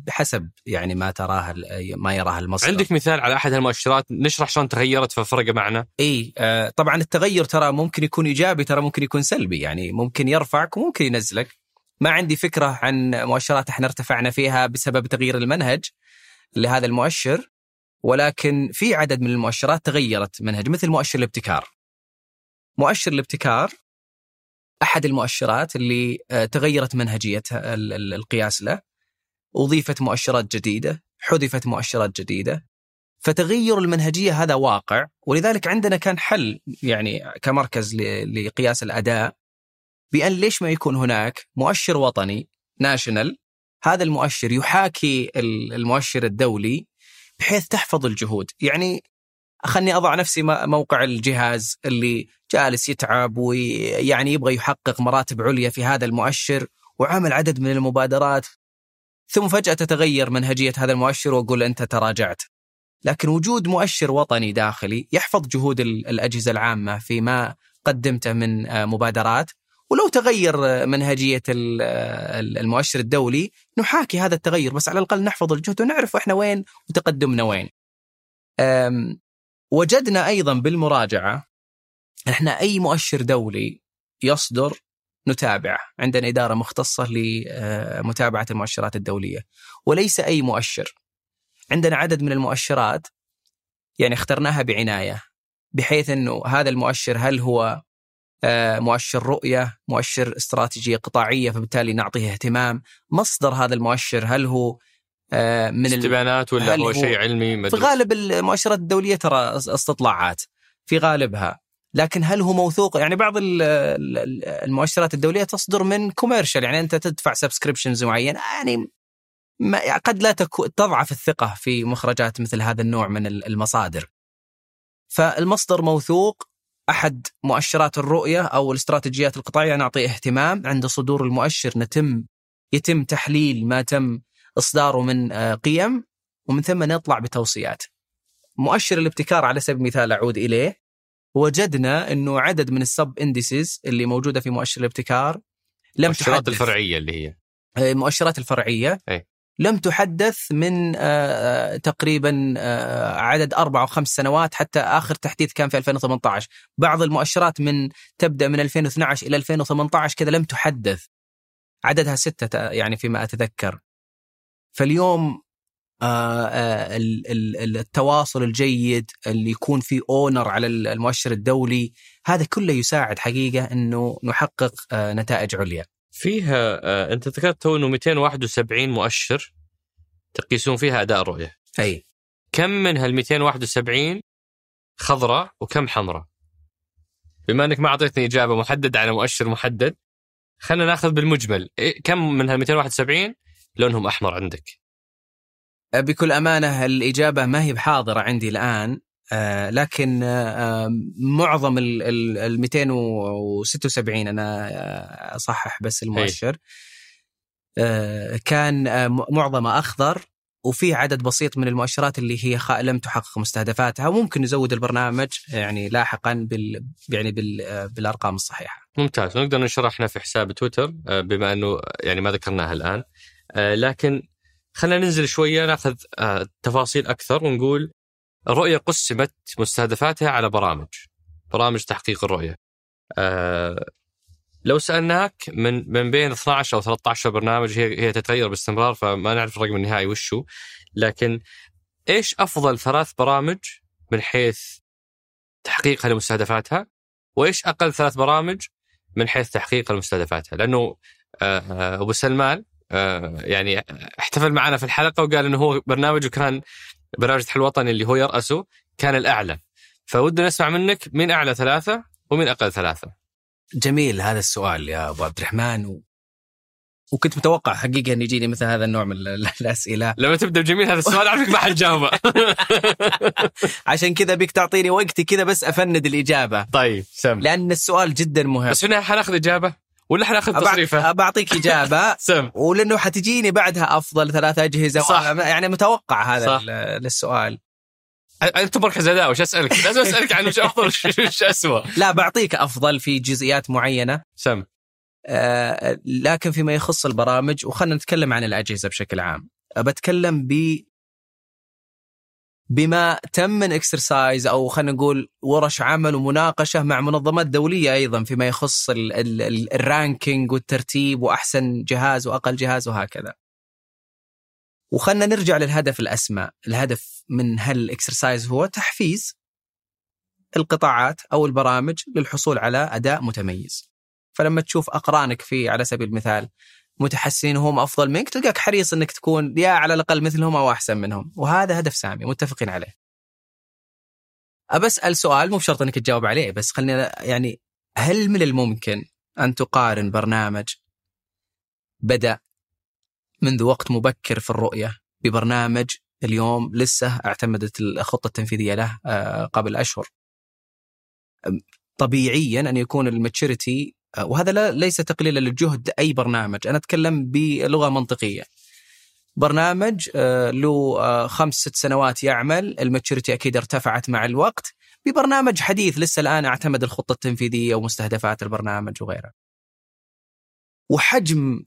بحسب يعني ما تراه ما يراه المصدر. عندك مثال على أحد المؤشرات نشرح شلون تغيرت ففرق معنا؟ إي طبعا التغير ترى ممكن يكون إيجابي ترى ممكن يكون سلبي يعني ممكن يرفعك وممكن ينزلك. ما عندي فكرة عن مؤشرات إحنا ارتفعنا فيها بسبب تغيير المنهج لهذا المؤشر ولكن في عدد من المؤشرات تغيرت منهج مثل مؤشر الابتكار. مؤشر الابتكار أحد المؤشرات اللي آه، تغيرت منهجية القياس له اضيفت مؤشرات جديدة، حذفت مؤشرات جديدة. فتغير المنهجية هذا واقع ولذلك عندنا كان حل يعني كمركز لقياس الأداء بأن ليش ما يكون هناك مؤشر وطني ناشونال هذا المؤشر يحاكي المؤشر الدولي بحيث تحفظ الجهود يعني خلني أضع نفسي موقع الجهاز اللي جالس يتعب ويعني يبغى يحقق مراتب عليا في هذا المؤشر وعمل عدد من المبادرات ثم فجأة تتغير منهجية هذا المؤشر وأقول أنت تراجعت لكن وجود مؤشر وطني داخلي يحفظ جهود الأجهزة العامة فيما قدمته من آه، مبادرات ولو تغير منهجية المؤشر الدولي نحاكي هذا التغير بس على الأقل نحفظ الجهد ونعرف إحنا وين وتقدمنا وين. وجدنا أيضا بالمراجعة إحنا أي مؤشر دولي يصدر نتابعه، عندنا إدارة مختصة لمتابعة المؤشرات الدولية وليس أي مؤشر. عندنا عدد من المؤشرات يعني اخترناها بعناية بحيث إنه هذا المؤشر هل هو آه، مؤشر رؤية، مؤشر استراتيجية قطاعية فبالتالي نعطيه اهتمام، مصدر هذا المؤشر هل هو من استبيانات ولا هو, شيء علمي؟ مدرس. في غالب المؤشرات الدولية ترى استطلاعات في غالبها. لكن هل هو موثوق؟ يعني بعض المؤشرات الدولية تصدر من commercial يعني أنت تدفع subscriptions معين. يعني ما قد لا تضعف الثقة في مخرجات مثل هذا النوع من المصادر. فالمصدر موثوق أحد مؤشرات الرؤية أو الاستراتيجيات القطاعية. نعطي اهتمام. عند صدور المؤشر نتم يتم تحليل ما تم إصداره من آه، قيم ومن ثم نطلع بتوصيات. مؤشر الابتكار على سبيل المثال أعود إليه. وجدنا إنه عدد من السب انديسز اللي موجودة في مؤشر الابتكار لم تحدث. الفرعية اللي هي. المؤشرات آه، الفرعية أي. لم تحدث من آه، تقريبا عدد أربع أو خمس سنوات حتى آخر تحديث كان في 2018 بعض المؤشرات من تبدأ من 2012 إلى 2018 كذا لم تحدث. عددها ستة يعني فيما أتذكر. فاليوم التواصل الجيد اللي يكون في اونر على المؤشر الدولي هذا كله يساعد حقيقة إنه نحقق نتائج عليا. فيها آه أنت ذكرت تو إنه 271 مؤشر تقيسون فيها أداء الرؤيه. أي كم من هال 271 خضراء وكم حمراء؟ بما إنك ما أعطيتني إجابة محددة على مؤشر محدد خلينا ناخذ بالمجمل إيه كم من هال 271 لونهم أحمر عندك؟ بكل أمانة الإجابة ما هي بحاضرة عندي الآن آه لكن آه معظم ال 276 أنا أصحح بس المؤشر آه كان معظمه أخضر وفي عدد بسيط من المؤشرات اللي هي لم تحقق مستهدفاتها وممكن نزود البرنامج يعني لاحقا بال يعني بال بالأرقام الصحيحة. ممتاز نقدر نشرحنا في حساب تويتر بما أنه يعني ما ذكرناها الآن لكن خلينا ننزل شوية ناخذ تفاصيل أكثر ونقول الرؤية قسمت مستهدفاتها على برامج. برامج تحقيق الرؤية. أه لو سألناك من من بين 12 أو 13 برنامج هي هي تتغير باستمرار فما نعرف الرقم النهائي وش هو لكن إيش أفضل ثلاث برامج من حيث تحقيقها لمستهدفاتها؟ وإيش أقل ثلاث برامج من حيث تحقيق لمستهدفاتها؟ لأنه آه، آه، أبو سلمان آه، يعني احتفل معنا في الحلقة وقال إنه هو برنامجه كان برنامج التحليل الوطني اللي هو يرأسه كان الأعلى. فودنا نسمع منك مين أعلى ثلاثة ومين أقل ثلاثة. جميل هذا السؤال يا أبو عبد الرحمن. و... وكنت متوقع حقيقة أن يجيني مثل هذا النوع من الأسئلة. لما تبدأ بجميل هذا السؤال أعرفك ما حتجاوبه. عشان كذا بيك تعطيني وقتي كذا بس أفند الإجابة. طيب سم. لأن السؤال جدا مهم. بس هنا حناخذ إجابة؟ ولا حناخذ تصريفة؟ بعطيك إجابة. سم. ولأنه حتجيني بعدها أفضل ثلاث أجهزة. صح. يعني متوقع هذا صح. للسؤال. أنت مركز اداء وش أسألك؟ لازم أسألك عن وش أفضل؟ وش اسوء لا بعطيك أفضل في جزئيات معينة. سم. آه لكن فيما يخص البرامج وخلنا نتكلم عن الأجهزة بشكل عام. بتكلم ب بما تم من exercise أو خلينا نقول ورش عمل ومناقشة مع منظمات دولية أيضا فيما يخص ال ال ال ال ranking والترتيب وأحسن جهاز وأقل جهاز وهكذا. وخلنا نرجع للهدف الأسمى، الهدف من هالاكسرسايز هو تحفيز القطاعات أو البرامج للحصول على أداء متميز. فلما تشوف أقرانك في على سبيل المثال متحسنين وهم أفضل منك تلقاك حريص إنك تكون يا على الأقل مثلهم أو أحسن منهم. وهذا هدف سامي متفقين عليه. أبسأل سؤال مو بشرط إنك تجاوب عليه بس خلينا يعني هل من الممكن أن تقارن برنامج بدأ منذ وقت مبكر في الرؤية ببرنامج اليوم لسه اعتمدت الخطة التنفيذية له آه، قبل أشهر؟ طبيعيا أن يكون ال maturity وهذا لا ليس تقليلا للجهد أي برنامج. أنا أتكلم بلغة منطقية. برنامج آه، له آه، خمس ست سنوات يعمل. ال maturity أكيد ارتفعت مع الوقت. ببرنامج حديث. لسه الآن أعتمد الخطة التنفيذية ومستهدفات البرنامج وغيره وحجم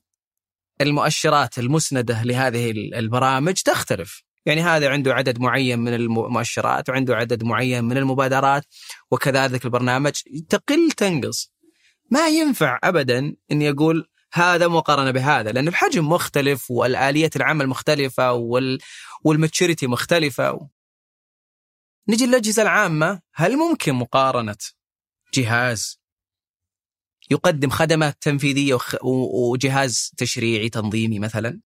المؤشرات المسندة لهذه البرامج تختلف. يعني هذا عنده عدد معين من المؤشرات وعنده عدد معين من المبادرات وكذلك البرنامج. تقل تنقص. ما ينفع ابدا اني أقول هذا مقارنة بهذا لأن الحجم مختلف والاليه العمل مختلفة وال والماتشوريتي مختلفة. نجي للأجهزة العامة هل ممكن مقارنة جهاز يقدم خدمات تنفيذية وجهاز تشريعي تنظيمي مثلا؟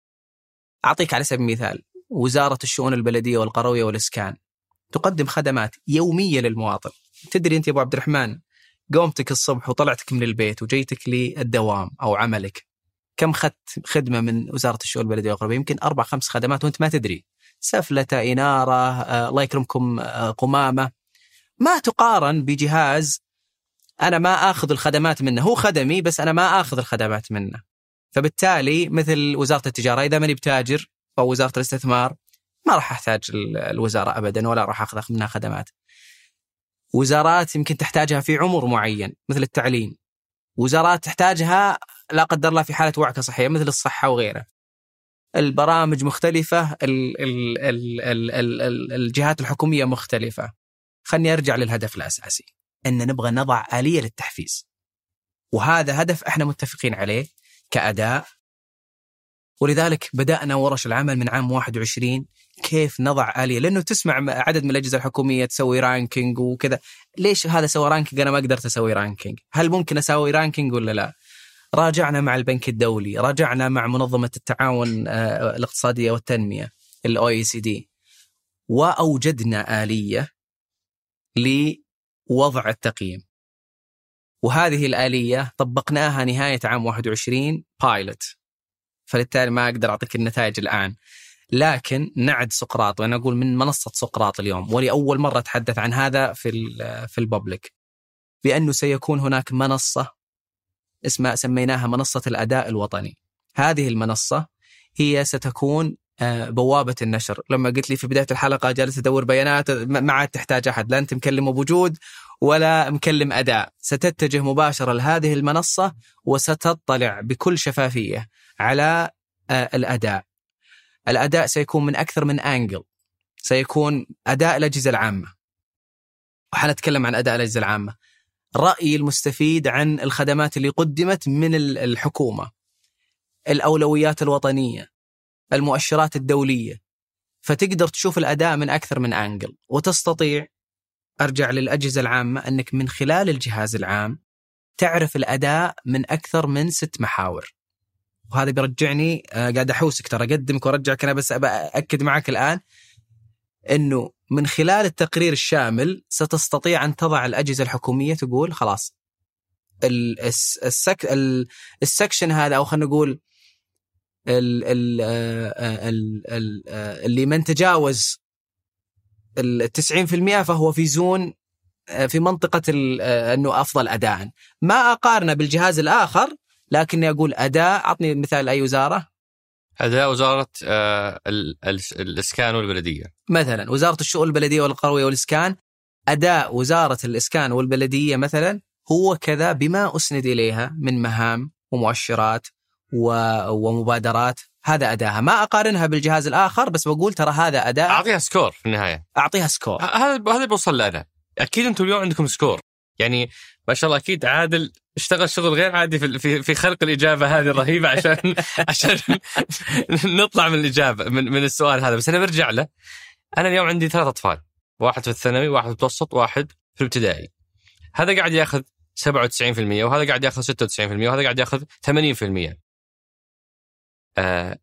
أعطيك على سبيل المثال وزارة الشؤون البلدية والقروية والإسكان تقدم خدمات يومية للمواطن. تدري أنت يا أبو عبد الرحمن قومتك الصبح وطلعتك من البيت وجيتك للدوام أو عملك كم اخذت خدمة من وزارة الشؤون البلدية والقرويه يمكن أربع خمس خدمات وأنت ما تدري. سفله إنارة آه الله يكرمكم آه قمامة. ما تقارن بجهاز أنا ما آخذ الخدمات منه هو خدمي بس أنا ما آخذ الخدمات منه. فبالتالي مثل وزارة التجارة إذا ماني بتاجر أو وزارة الاستثمار ما راح أحتاج الوزارة ابدا ولا راح أخذ منها خدمات. وزارات يمكن تحتاجها في عمر معين مثل التعليم. وزارات تحتاجها لا قدر الله في حالة وعكة صحية مثل الصحة وغيره البرامج مختلفة ال ال ال ال ال ال الجهات الحكومية مختلفة. خلني أرجع للهدف الأساسي. أن نبغى نضع آلية للتحفيز. وهذا هدف إحنا متفقين عليه كأداء. ولذلك بدأنا ورش العمل من عام 21 كيف نضع آلية؟ لأنه تسمع عدد من الأجهزة الحكومية تسوي ranking وكذا. ليش هذا سوى ranking أنا ما قدرت أسوي ranking هل ممكن أسوي رانكينج ولا لا؟ راجعنا مع البنك الدولي راجعنا مع منظمة التعاون آه، الاقتصادية والتنمية ال OECD وأوجدنا آلية لوضع التقييم. وهذه الآلية طبقناها نهاية عام 21 pilot فبالتالي ما أقدر أعطيك النتائج الآن. لكن نعد سقراط وأنا أقول من منصة سقراط اليوم ولاول مرة أتحدث عن هذا في في ال public. بأنه سيكون هناك منصة اسمها سميناها منصة الأداء الوطني. هذه المنصة هي ستكون آه، بوابة النشر. لما قلت لي في بداية الحلقة جالس أدور بيانات ما عاد تحتاج أحد لا أنت مكلمه بوجود ولا مكلم أداء. ستتجه مباشرة لهذه المنصة وستطلع بكل شفافية على آه، الأداء. الأداء سيكون من أكثر من انجل سيكون أداء الأجهزة العامة. وحنتكلم عن أداء الأجهزة العامة. راي المستفيد عن الخدمات اللي قدمت من الحكومة. الأولويات الوطنية. المؤشرات الدولية. فتقدر تشوف الأداء من أكثر من انجل وتستطيع أرجع للأجهزة العامة أنك من خلال الجهاز العام تعرف الأداء من أكثر من ست محاور. وهذا بيرجعني آه، قاعد أحوسك ترى اقدمك وارجعك أنا بس اكد معك الآن إنه من خلال التقرير الشامل ستستطيع أن تضع الأجهزة الحكومية تقول خلاص ال sec ال section هذا أو خلينا نقول آه، آه، اللي من تجاوز ال 90% فهو في zone في منطقة أنه أفضل أداء. ما أقارنه بالجهاز الآخر لكني أقول اداء اعطني مثال أي وزارة؟ اداء وزارة آه الإسكان والبلدية. مثلا وزارة الشؤون البلدية والقروية والإسكان. اداء وزارة الإسكان والبلدية مثلا هو كذا بما أسند إليها من مهام ومؤشرات ومبادرات. هذا ادائها ما أقارنها بالجهاز الآخر بس بقول ترى هذا اداء أعطيها score في النهاية. أعطيها score. هذا هذا بوصل له أنا أكيد أنتم اليوم عندكم score. يعني ما شاء الله أكيد عادل اشتغل شغل غير عادي في في, خلق الإجابة هذه الرهيبة عشان عشان نطلع من الإجابة من, من السؤال هذا. بس أنا برجع له. أنا اليوم عندي ثلاث أطفال واحد في الثانوي واحد في المتوسط واحد في الابتدائي. هذا قاعد ياخذ 97% وهذا قاعد ياخذ 96% وهذا قاعد ياخذ 80% آه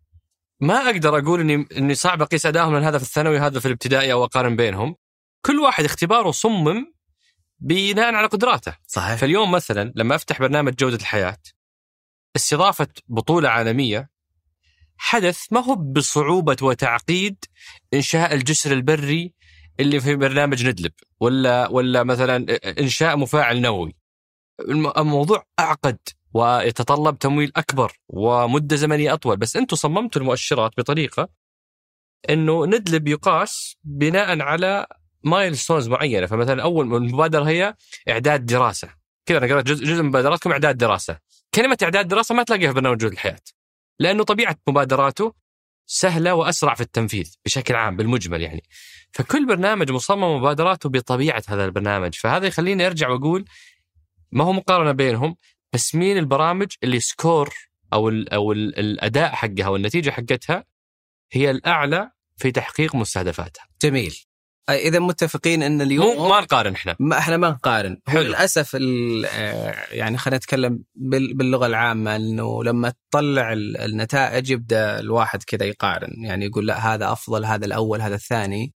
ما أقدر أقول اني إني صعب أقيس أدائهم لأن هذا في الثانوي وهذا في الابتدائي أو أقارن بينهم. كل واحد اختباره صمم بناء على قدراته. صحيح. فاليوم مثلا لما أفتح برنامج جودة الحياة استضافة بطولة عالمية حدث ما هو بصعوبة وتعقيد إنشاء الجسر البري اللي في برنامج ندلب ولا ولا مثلا إنشاء مفاعل نووي. الم- الموضوع أعقد ويتطلب تمويل أكبر ومدة زمنية أطول. بس أنتم صممتوا المؤشرات بطريقة إنه ندلب يقاس بناء على milestones معينة. فمثلا أول المبادرة هي إعداد دراسة. كذا أنا قرأت جزء, جزء من مبادراتكم إعداد دراسة. كلمة إعداد دراسة ما تلاقيها في برنامج جوده الحياة. لأنه طبيعة مبادراته سهلة وأسرع في التنفيذ بشكل عام بالمجمل يعني. فكل برنامج مصمم مبادراته بطبيعة هذا البرنامج. فهذا يخليني أرجع وأقول ما هو مقارنة بينهم بس مين البرامج اللي سكور أو ال أو ال الأداء حقها والنتيجة حقتها هي الأعلى في تحقيق مستهدفاتها. جميل. إذا متفقين إن اليوم مو ما نقارن إحنا. ما إحنا ما نقارن. حلو. للأسف ال- آه، يعني خلينا نتكلم بال- باللغة العامة إنه لما تطلع ال- النتائج يبدأ الواحد كذا يقارن. يعني يقول لا هذا أفضل هذا الأول هذا الثاني.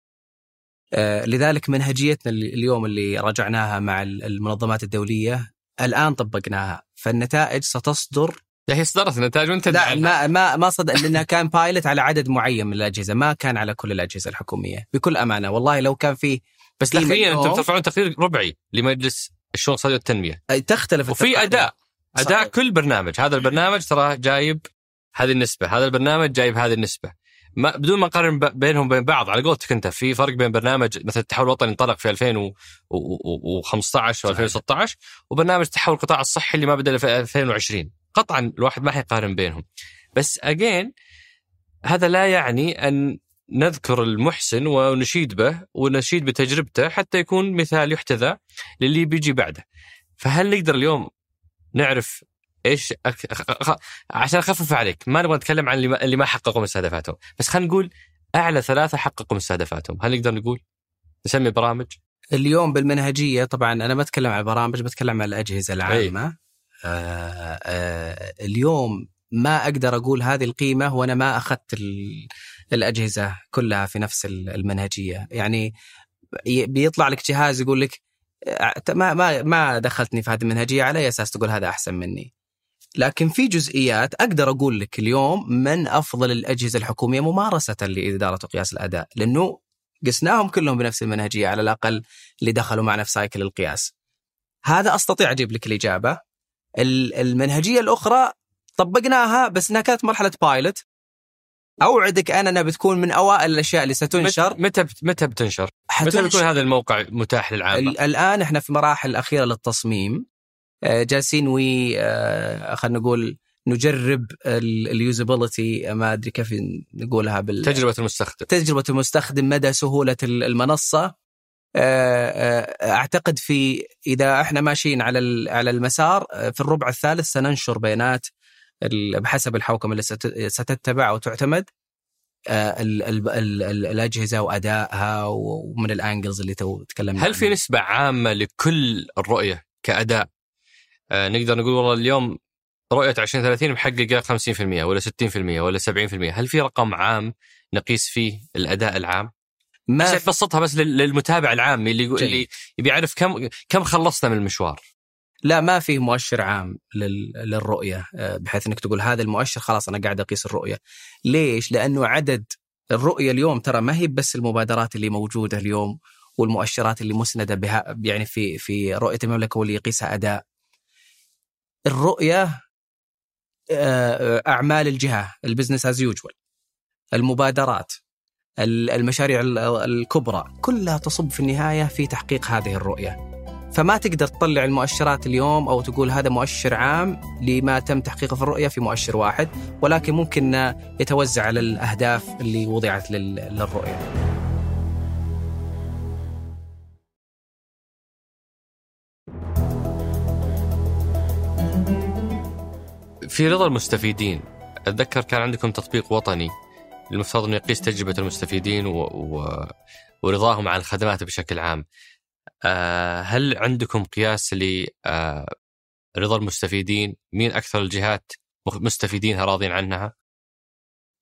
آه، لذلك منهجيتنا اليوم اللي راجعناها مع ال- المنظمات الدولية الآن طبقناها. فالنتائج ستصدر لا هي اصدرت النتائج وانت لا ما ما ما صدق لأنها كان بايلت على عدد معين من الأجهزة ما كان على كل الأجهزة الحكومية بكل أمانة. والله لو كان في بس داخليا أنتم ترفعون تقرير ربعي لمجلس الشؤون الاقتصادية والتنمية. تختلف وفي. أداء. أداء صحيح. كل برنامج. هذا البرنامج ترى جايب هذه النسبة. هذا البرنامج جايب هذه النسبة. ما بدون ما نقارن بينهم وبين بعض على قولتك أنت في فرق بين برنامج مثلا التحول الوطني انطلق في 2015 و 2016 وبرنامج تحول القطاع الصحي اللي ما بدأ في 2020 قطعا الواحد ما حيقارن بينهم. بس اجين هذا لا يعني أن نذكر المحسن ونشيد به ونشيد بتجربته حتى يكون مثال يحتذى للي بيجي بعده. فهل نقدر اليوم نعرف إيش أك... أخ... أخ... عشان أخفف عليك ما نبغى نتكلم عن اللي ما, اللي ما حققوا مستهدفاتهم. بس خلينا نقول أعلى ثلاثة حققوا مستهدفاتهم. هل نقدر نقول؟ نسمي برامج؟ اليوم بالمنهجية طبعا أنا ما أتكلم عن البرامج بتكلم عن الأجهزة العامة. آه اليوم ما أقدر أقول هذه القيمة وأنا ما أخذت ال- الأجهزة كلها في نفس ال- المنهجية يعني بيطلع لك جهاز يقول لك آه، ما ما ما دخلتني في هذه المنهجية على أي أساس تقول هذا أحسن مني لكن في جزئيات أقدر أقول لك اليوم من أفضل الأجهزة الحكومية ممارسة لإدارة وقياس الأداء لأنه قسناهم كلهم بنفس المنهجية على الأقل اللي دخلوا معنا في cycle القياس. هذا أستطيع أجيب لك الإجابة. ال- المنهجية الأخرى طبقناها بس إنها كانت مرحلة pilot. أوعدك أنا انها بتكون من أوائل الأشياء اللي ستنشر متى متى بتنشر؟ متى بيكون هذا الموقع متاح للعامة؟ ال- الآن إحنا في مراحل الأخيرة للتصميم آه، جالسين we آه، خلينا نقول نجرب ال usability ما أدري كيف نقولها بال تجربة المستخدم تجربة المستخدم مدى سهولة ال- المنصة أعتقد في إذا إحنا ماشيين على على المسار آه، في الربع الثالث سننشر بيانات بحسب الحوكمة اللي ست- ستتبع أو تعتمد آه، ال- ال- ال- ال- الأجهزة وأدائها ومن الأنجلز اللي تو تكلمنا هل في. نسبة عامة لكل الرؤية كأداء؟ آه نقدر نقول والله اليوم رؤية 2030 محققه 50% ولا 60% ولا 70% هل في رقم عام نقيس فيه الأداء العام؟ ما عشان تبسطها بس لل- للمتابع العامي اللي جيد. اللي يبي يعرف كم كم خلصنا من المشوار لا ما في مؤشر عام لل- للرؤية آه، بحيث إنك تقول هذا المؤشر خلاص أنا قاعد أقيس الرؤية. ليش؟ لأنه عدد الرؤية اليوم ترى ما هي بس المبادرات اللي موجودة اليوم والمؤشرات اللي مسندة بها يعني في في رؤية المملكة واللي يقيسها أداء. الرؤية آه، أعمال الجهة ال business as usual المبادرات ال- المشاريع ال- الكبرى كلها تصب في النهاية في تحقيق هذه الرؤية. فما تقدر تطلع المؤشرات اليوم أو تقول هذا مؤشر عام لما تم تحقيقه في الرؤية في مؤشر واحد ولكن ممكن يتوزع على الأهداف اللي وضعت للرؤية. في رضا المستفيدين أتذكر كان عندكم تطبيق وطني المفترض انه يقيس تجربة المستفيدين و... و... ورضاهم عن الخدمات بشكل عام. آه هل عندكم قياس لرضا آه المستفيدين؟ مين أكثر الجهات مستفيدينها راضين عنها؟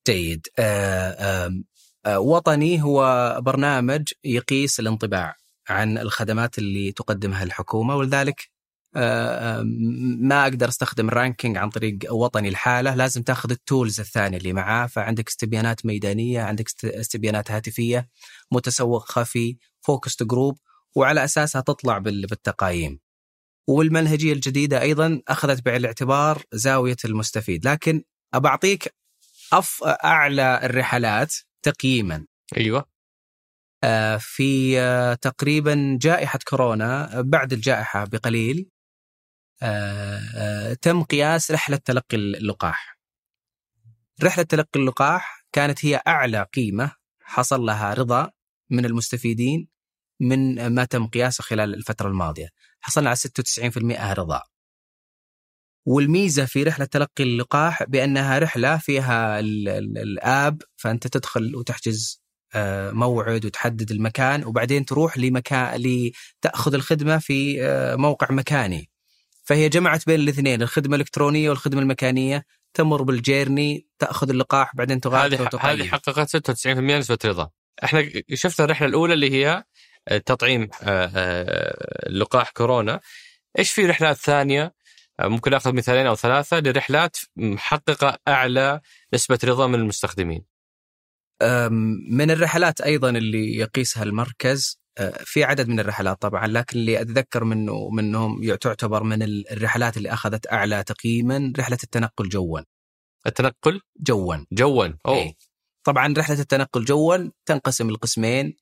جيد. آه وطني هو برنامج يقيس الانطباع عن الخدمات اللي تقدمها الحكومة ولذلك ما أقدر أستخدم ال ranking عن طريق وطني الحالة لازم تاخذ ال tools الثانية اللي معاه فعندك استبيانات ميدانية عندك استبيانات هاتفية متسوق خفي focus group وعلى أساسها تطلع بالتقاييم. والمنهجية الجديدة أيضا أخذت بعين الاعتبار زاوية المستفيد لكن ابى اعطيك أف أعلى الرحلات تقييما. أيوه. آه، في آه، تقريبا جائحة كورونا بعد الجائحة بقليل. آه، تم قياس رحلة تلقي اللقاح. رحلة تلقي اللقاح كانت هي أعلى قيمة حصل لها رضا من المستفيدين من ما تم قياسه خلال الفترة الماضية. حصلنا على 96% رضا. والميزة في رحلة تلقي اللقاح بأنها رحلة فيها الآب فأنت تدخل وتحجز موعد وتحدد المكان وبعدين تروح لمكان لتأخذ الخدمة في موقع مكاني. فهي جمعت بين الاثنين الخدمة الإلكترونية والخدمة المكانيه تمر بالجيرني تأخذ اللقاح بعدين تغادر هذه حققت 96% نسبة رضا. إحنا شفنا الرحلة الأولى اللي هي آه، تطعيم آه، آه، لقاح كورونا. إيش في رحلات ثانية؟ ممكن آخذ مثالين أو ثلاثة لرحلات محققة أعلى نسبة رضا من المستخدمين. من الرحلات أيضا اللي يقيسها المركز في عدد من الرحلات طبعا لكن اللي أتذكر منه منهم تعتبر من الرحلات اللي أخذت أعلى تقييما رحلة التنقل جوا. التنقل؟ جوا. جوا أوه إيه. طبعا رحلة التنقل جوا تنقسم لقسمين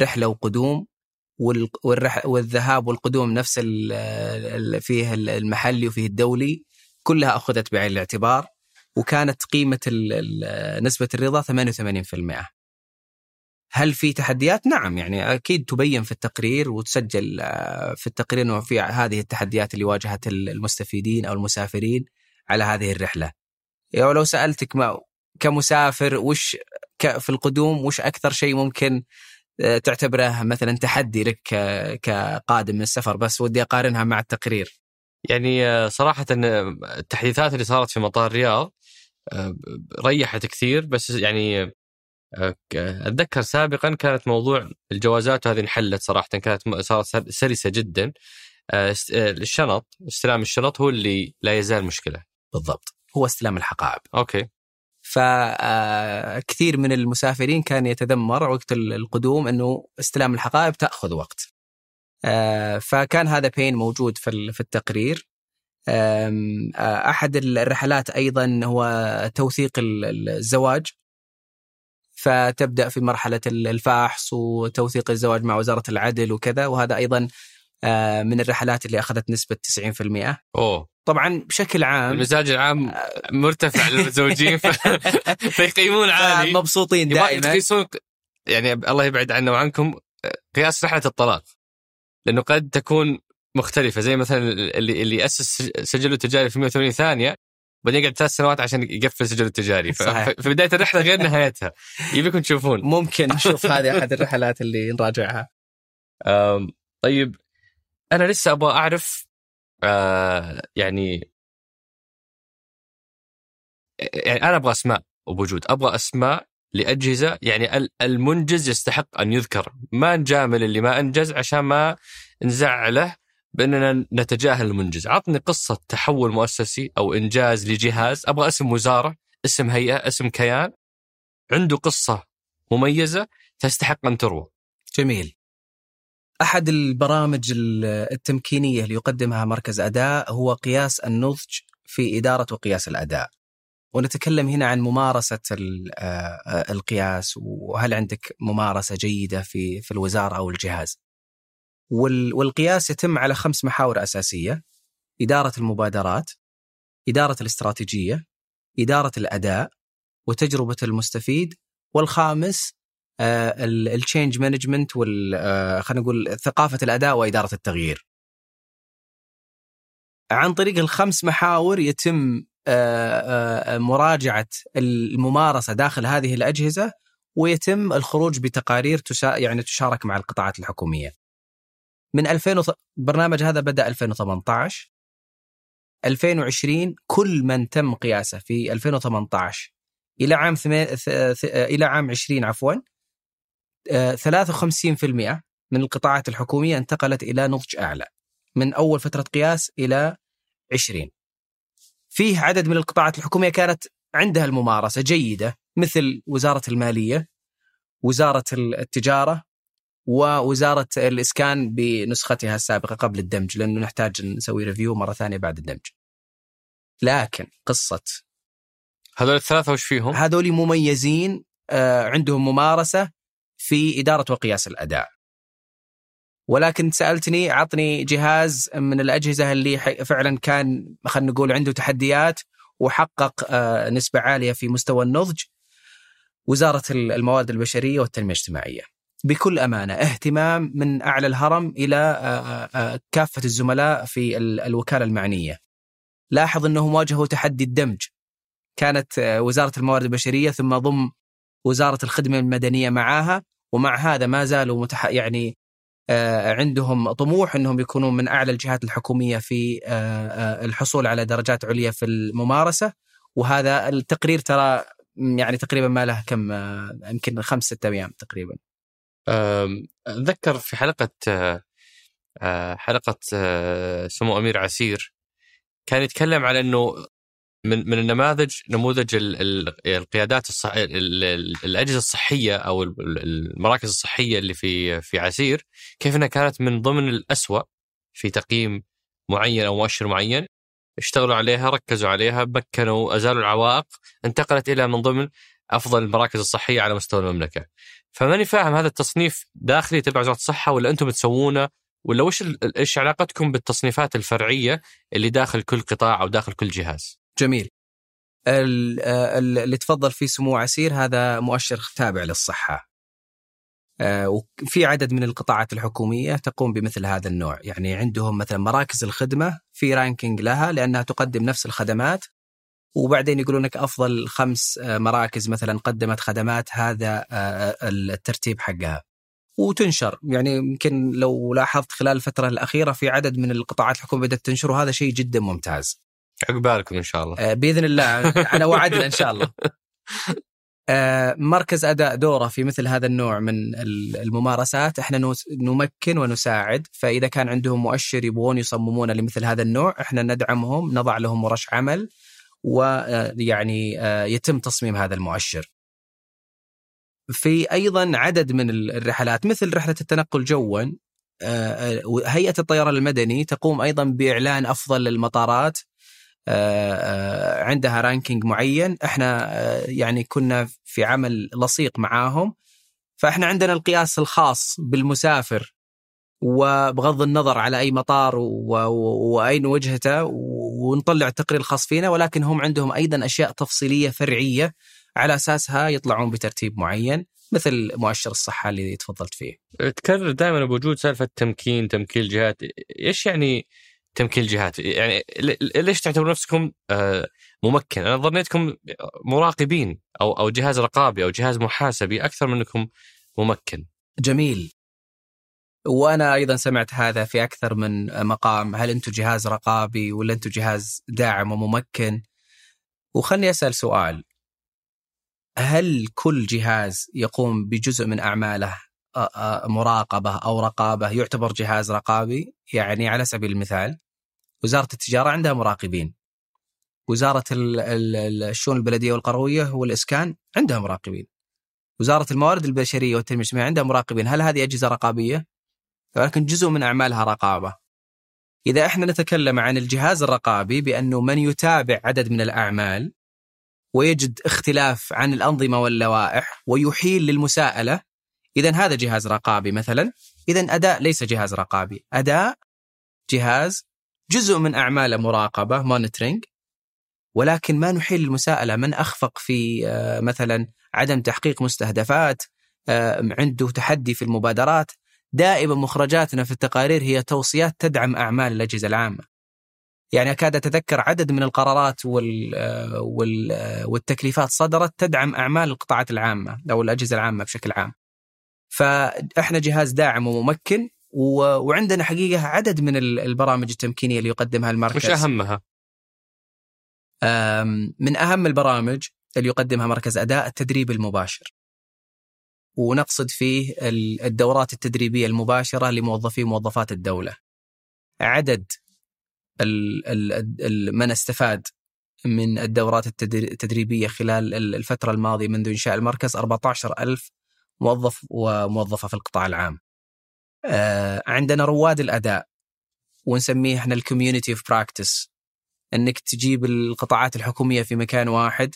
رحلة وقدوم والرح والذهاب والقدوم نفس ال فيه المحلي وفيه الدولي كلها أخذت بعين الاعتبار وكانت قيمة نسبة الرضا 88%. هل في تحديات؟ نعم يعني أكيد تبين في التقرير وتسجل آه، في التقرير إنه في هذه التحديات اللي واجهت المستفيدين أو المسافرين على هذه الرحلة. يعني لو سألتك ما كمسافر وش في القدوم وش أكثر شيء ممكن آه، تعتبره مثلا تحدي لك كقادم من السفر بس ودي أقارنها مع التقرير. يعني آه، صراحة التحديثات اللي صارت في مطار الرياض ريحت كثير بس يعني أتذكر سابقا كانت موضوع الجوازات هذه انحلت صراحة كانت صارت سلسة جدا. آه، آه، الشنط استلام الشنط هو اللي لا يزال مشكلة. بالضبط. هو استلام الحقائب. أوكي. فكثير آه، من المسافرين كان يتذمر وقت القدوم إنه استلام الحقائب تأخذ وقت. فكان هذا بين موجود في التقرير. أحد الرحلات أيضا هو توثيق الزواج. فتبدأ في مرحلة الفحص وتوثيق الزواج مع وزارة العدل وكذا وهذا أيضا آه، من الرحلات اللي أخذت نسبة 90% أوه. طبعا بشكل عام المزاج العام مرتفع للمتزوجين فيقيمون عالي. مبسوطين دائما. يقيسون يعني الله يبعد عنا وعنكم. قياس رحلة الطلاق لأنه قد تكون مختلفة. زي مثلا اللي اللي اسس سجله التجاري في 180 ثانية بعدين يقعد ثلاث سنوات عشان يقفل سجل التجاري. في بداية الرحلة غير نهايتها. يبيكم تشوفون. ممكن نشوف هذه أحد الرحلات اللي نراجعها. طيب أنا لسه أبغى أعرف آه يعني يعني أنا أبغى أسماء وبوجود. أبغى أسماء لأجهزة يعني المنجز يستحق أن يذكر. ما نجامل اللي ما أنجز عشان ما نزعله. بأننا نتجاهل المنجز، عطني قصة تحول مؤسسي أو إنجاز لجهاز، أبغى اسم وزارة، اسم هيئة، اسم كيان عنده قصة مميزة تستحق أن تروى. جميل. أحد البرامج التمكينية اللي يقدمها مركز أداء هو قياس النضج في إدارة وقياس الأداء. ونتكلم هنا عن ممارسة آه، القياس وهل عندك ممارسة جيدة في في الوزارة أو الجهاز. والقياس يتم على خمس محاور أساسية إدارة المبادرات إدارة الاستراتيجية إدارة الأداء وتجربة المستفيد والخامس ال change management وال آه، خلينا نقول ثقافة الأداء وإدارة التغيير. عن طريق الخمس محاور يتم آه، آه، مراجعة الممارسة داخل هذه الأجهزة ويتم الخروج بتقارير. يعني تشارك مع القطاعات الحكومية. من 2000 وث... البرنامج هذا بدأ 2018 2020 كل من تم قياسه في 2018 إلى عام ثمي... ث... إلى عام 20 عفوا. 53% من القطاعات الحكومية انتقلت إلى نضج أعلى. من أول فترة قياس إلى 20 فيه عدد من القطاعات الحكومية كانت عندها الممارسة جيدة مثل وزارة المالية وزارة التجارة ووزارة الإسكان بنسختها السابقة قبل الدمج لأنه نحتاج نسوي review مرة ثانية بعد الدمج. لكن قصة هذول الثلاثة وش فيهم؟ هذول مميزين آه، عندهم ممارسة في إدارة وقياس الأداء. ولكن سألتني عطني جهاز من الأجهزة اللي فعلا كان خلينا نقول عنده تحديات وحقق آه، نسبة عالية في مستوى النضج وزارة الموارد البشرية والتنمية الاجتماعية. بكل أمانة اهتمام من أعلى الهرم إلى آه، كافة الزملاء في الوكالة المعنية. لاحظ انهم واجهوا تحدي الدمج. كانت وزارة الموارد البشرية ثم ضم وزارة الخدمة المدنية معاها ومع هذا ما زالوا متح... يعني آه، عندهم طموح أنهم يكونوا من أعلى الجهات الحكومية في آه، آه، الحصول على درجات عليا في الممارسة وهذا التقرير ترى يعني تقريبا ما له كم يمكن خمس ستة أيام تقريبا. أتذكر في حلقة حلقة سمو أمير عسير كان يتكلم على إنه من من النماذج نموذج القيادات الصح... الأجهزة الصحية أو المراكز الصحية اللي في في عسير كيف إنها كانت من ضمن الاسوء في تقييم معين أو مؤشر معين اشتغلوا عليها ركزوا عليها مكنوا أزالوا العوائق انتقلت إلى من ضمن أفضل المراكز الصحية على مستوى المملكة. فماني فاهم هذا التصنيف داخلي تبع وزارة الصحة ولا أنتم تسوونه ولا وش إيش علاقتكم بالتصنيفات الفرعية اللي داخل كل قطاع أو داخل كل جهاز؟ جميل. اللي تفضل فيه سمو عسير هذا مؤشر تابع للصحة. آه، وفي عدد من القطاعات الحكومية تقوم بمثل هذا النوع. يعني عندهم مثلا مراكز الخدمة في رانكينج لها لأنها تقدم نفس الخدمات وبعدين يقولون لك أفضل خمس آه، مراكز مثلا قدمت خدمات هذا آه، الترتيب حقها. وتنشر. يعني يمكن لو لاحظت خلال الفترة الأخيرة في عدد من القطاعات الحكومية بدأت تنشر وهذا شيء جدا ممتاز. عقبالكم إن شاء الله. آه، بإذن الله. على وعدنا إن شاء الله. آه، مركز أداء دوره في مثل هذا النوع من الممارسات إحنا نمكن ونساعد. فإذا كان عندهم مؤشر يبغون يصممونه لمثل هذا النوع إحنا ندعمهم نضع لهم ورش عمل. ويعني آه، يتم تصميم هذا المؤشر. في أيضا عدد من الرحلات مثل رحلة التنقل جوا هيئة الطيران المدني تقوم أيضا بإعلان أفضل المطارات آه، آه، عندها رانكينج معين. إحنا آه، يعني كنا في عمل لصيق معاهم. فإحنا عندنا القياس الخاص بالمسافر. وبغض النظر على أي مطار وأين وجهته ونطلع التقرير الخاص فينا ولكن هم عندهم أيضا أشياء تفصيلية فرعية على أساسها يطلعون بترتيب معين مثل مؤشر الصحة اللي تفضلت فيه. تكرر دائما بوجود سالفة تمكين تمكين الجهات، إيش يعني تمكين الجهات يعني ليش تعتبرون نفسكم آه، ممكن؟ أنا ظنيتكم مراقبين أو أو جهاز رقابي أو جهاز محاسبي أكثر منكم ممكن. جميل. وأنا أيضا سمعت هذا في أكثر من مقام. هل أنتم جهاز رقابي ولا أنتم جهاز داعم وممكن؟ وخلني أسأل سؤال. هل كل جهاز يقوم بجزء من أعماله مراقبة أو رقابة؟ يعتبر جهاز رقابي؟ يعني على سبيل المثال وزارة التجارة عندها مراقبين. وزارة الشؤون البلدية والقروية والإسكان عندها مراقبين. وزارة الموارد البشرية والتنمية الاجتماعية عندها مراقبين. هل هذه أجهزة رقابية؟ ولكن جزء من أعمالها رقابة. إذا إحنا نتكلم عن الجهاز الرقابي بأنه من يتابع عدد من الأعمال ويجد اختلاف عن الأنظمة واللوائح ويحيل للمساءلة اذا هذا جهاز رقابي مثلا. اذا أداء ليس جهاز رقابي. أداء جهاز جزء من اعماله مراقبة مونيتورنج ولكن ما نحيل المساءله من أخفق في آه، مثلا عدم تحقيق مستهدفات آه، عنده تحدي في المبادرات. دائما مخرجاتنا في التقارير هي توصيات تدعم أعمال الأجهزة العامة. يعني أكاد أتذكر عدد من القرارات وال وال والتكليفات صدرت تدعم أعمال القطاعات العامة أو الأجهزة العامة بشكل عام. فإحنا جهاز داعم وممكن وعندنا حقيقة عدد من البرامج التمكينية اللي يقدمها المركز. وش أهمها؟ من أهم البرامج اللي يقدمها مركز أداء التدريب المباشر. ونقصد فيه الدورات التدريبية المباشرة لموظفي موظفات الدولة. عدد من استفاد من الدورات التدريبية خلال الفترة الماضية منذ إنشاء المركز 14000 موظف وموظفة في القطاع العام. آه، عندنا رواد الأداء ونسميه إحنا ال community of practice إنك تجيب القطاعات الحكومية في مكان واحد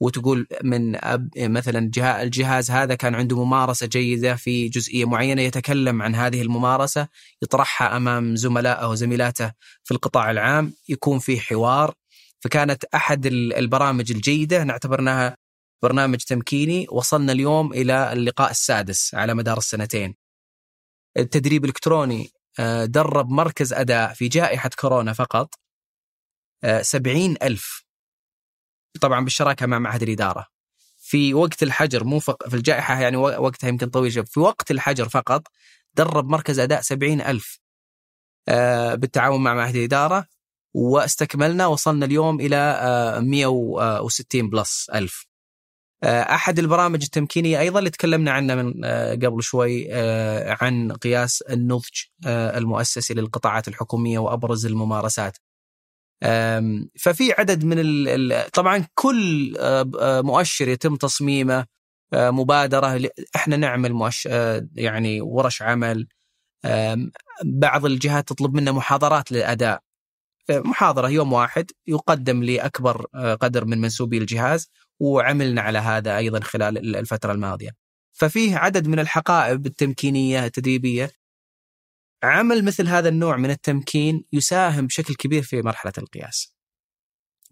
وتقول من أب مثلا الجهاز هذا كان عنده ممارسة جيدة في جزئية معينة يتكلم عن هذه الممارسة يطرحها أمام زملائه وزميلاته في القطاع العام يكون في حوار فكانت أحد البرامج الجيدة نعتبرناها برنامج تمكيني وصلنا اليوم إلى اللقاء السادس على مدار السنتين. التدريب الإلكتروني آه، درب مركز أداء في جائحة كورونا فقط آه، سبعين ألف طبعا بالشراكة مع معهد الإدارة. في وقت الحجر مو فق... في الجائحة يعني وقتها يمكن طويل في وقت الحجر فقط درب مركز أداء سبعين ألف آه بالتعاون مع معهد الإدارة واستكملنا وصلنا اليوم إلى آه 160 بلس ألف. آه أحد البرامج التمكينية أيضا اللي تكلمنا عنه من آه قبل شوي آه عن قياس النضج آه المؤسسي للقطاعات الحكومية وأبرز الممارسات. ففي عدد من ال طبعا كل مؤشر يتم تصميمه مبادرة إحنا نعمل يعني ورش عمل بعض الجهات تطلب منا محاضرات للأداء محاضره يوم واحد يقدم لأكبر قدر من منسوبي الجهاز وعملنا على هذا أيضا خلال الفترة الماضية. ففيه عدد من الحقائب التمكينية التدريبية عمل مثل هذا النوع من التمكين يساهم بشكل كبير في مرحلة القياس.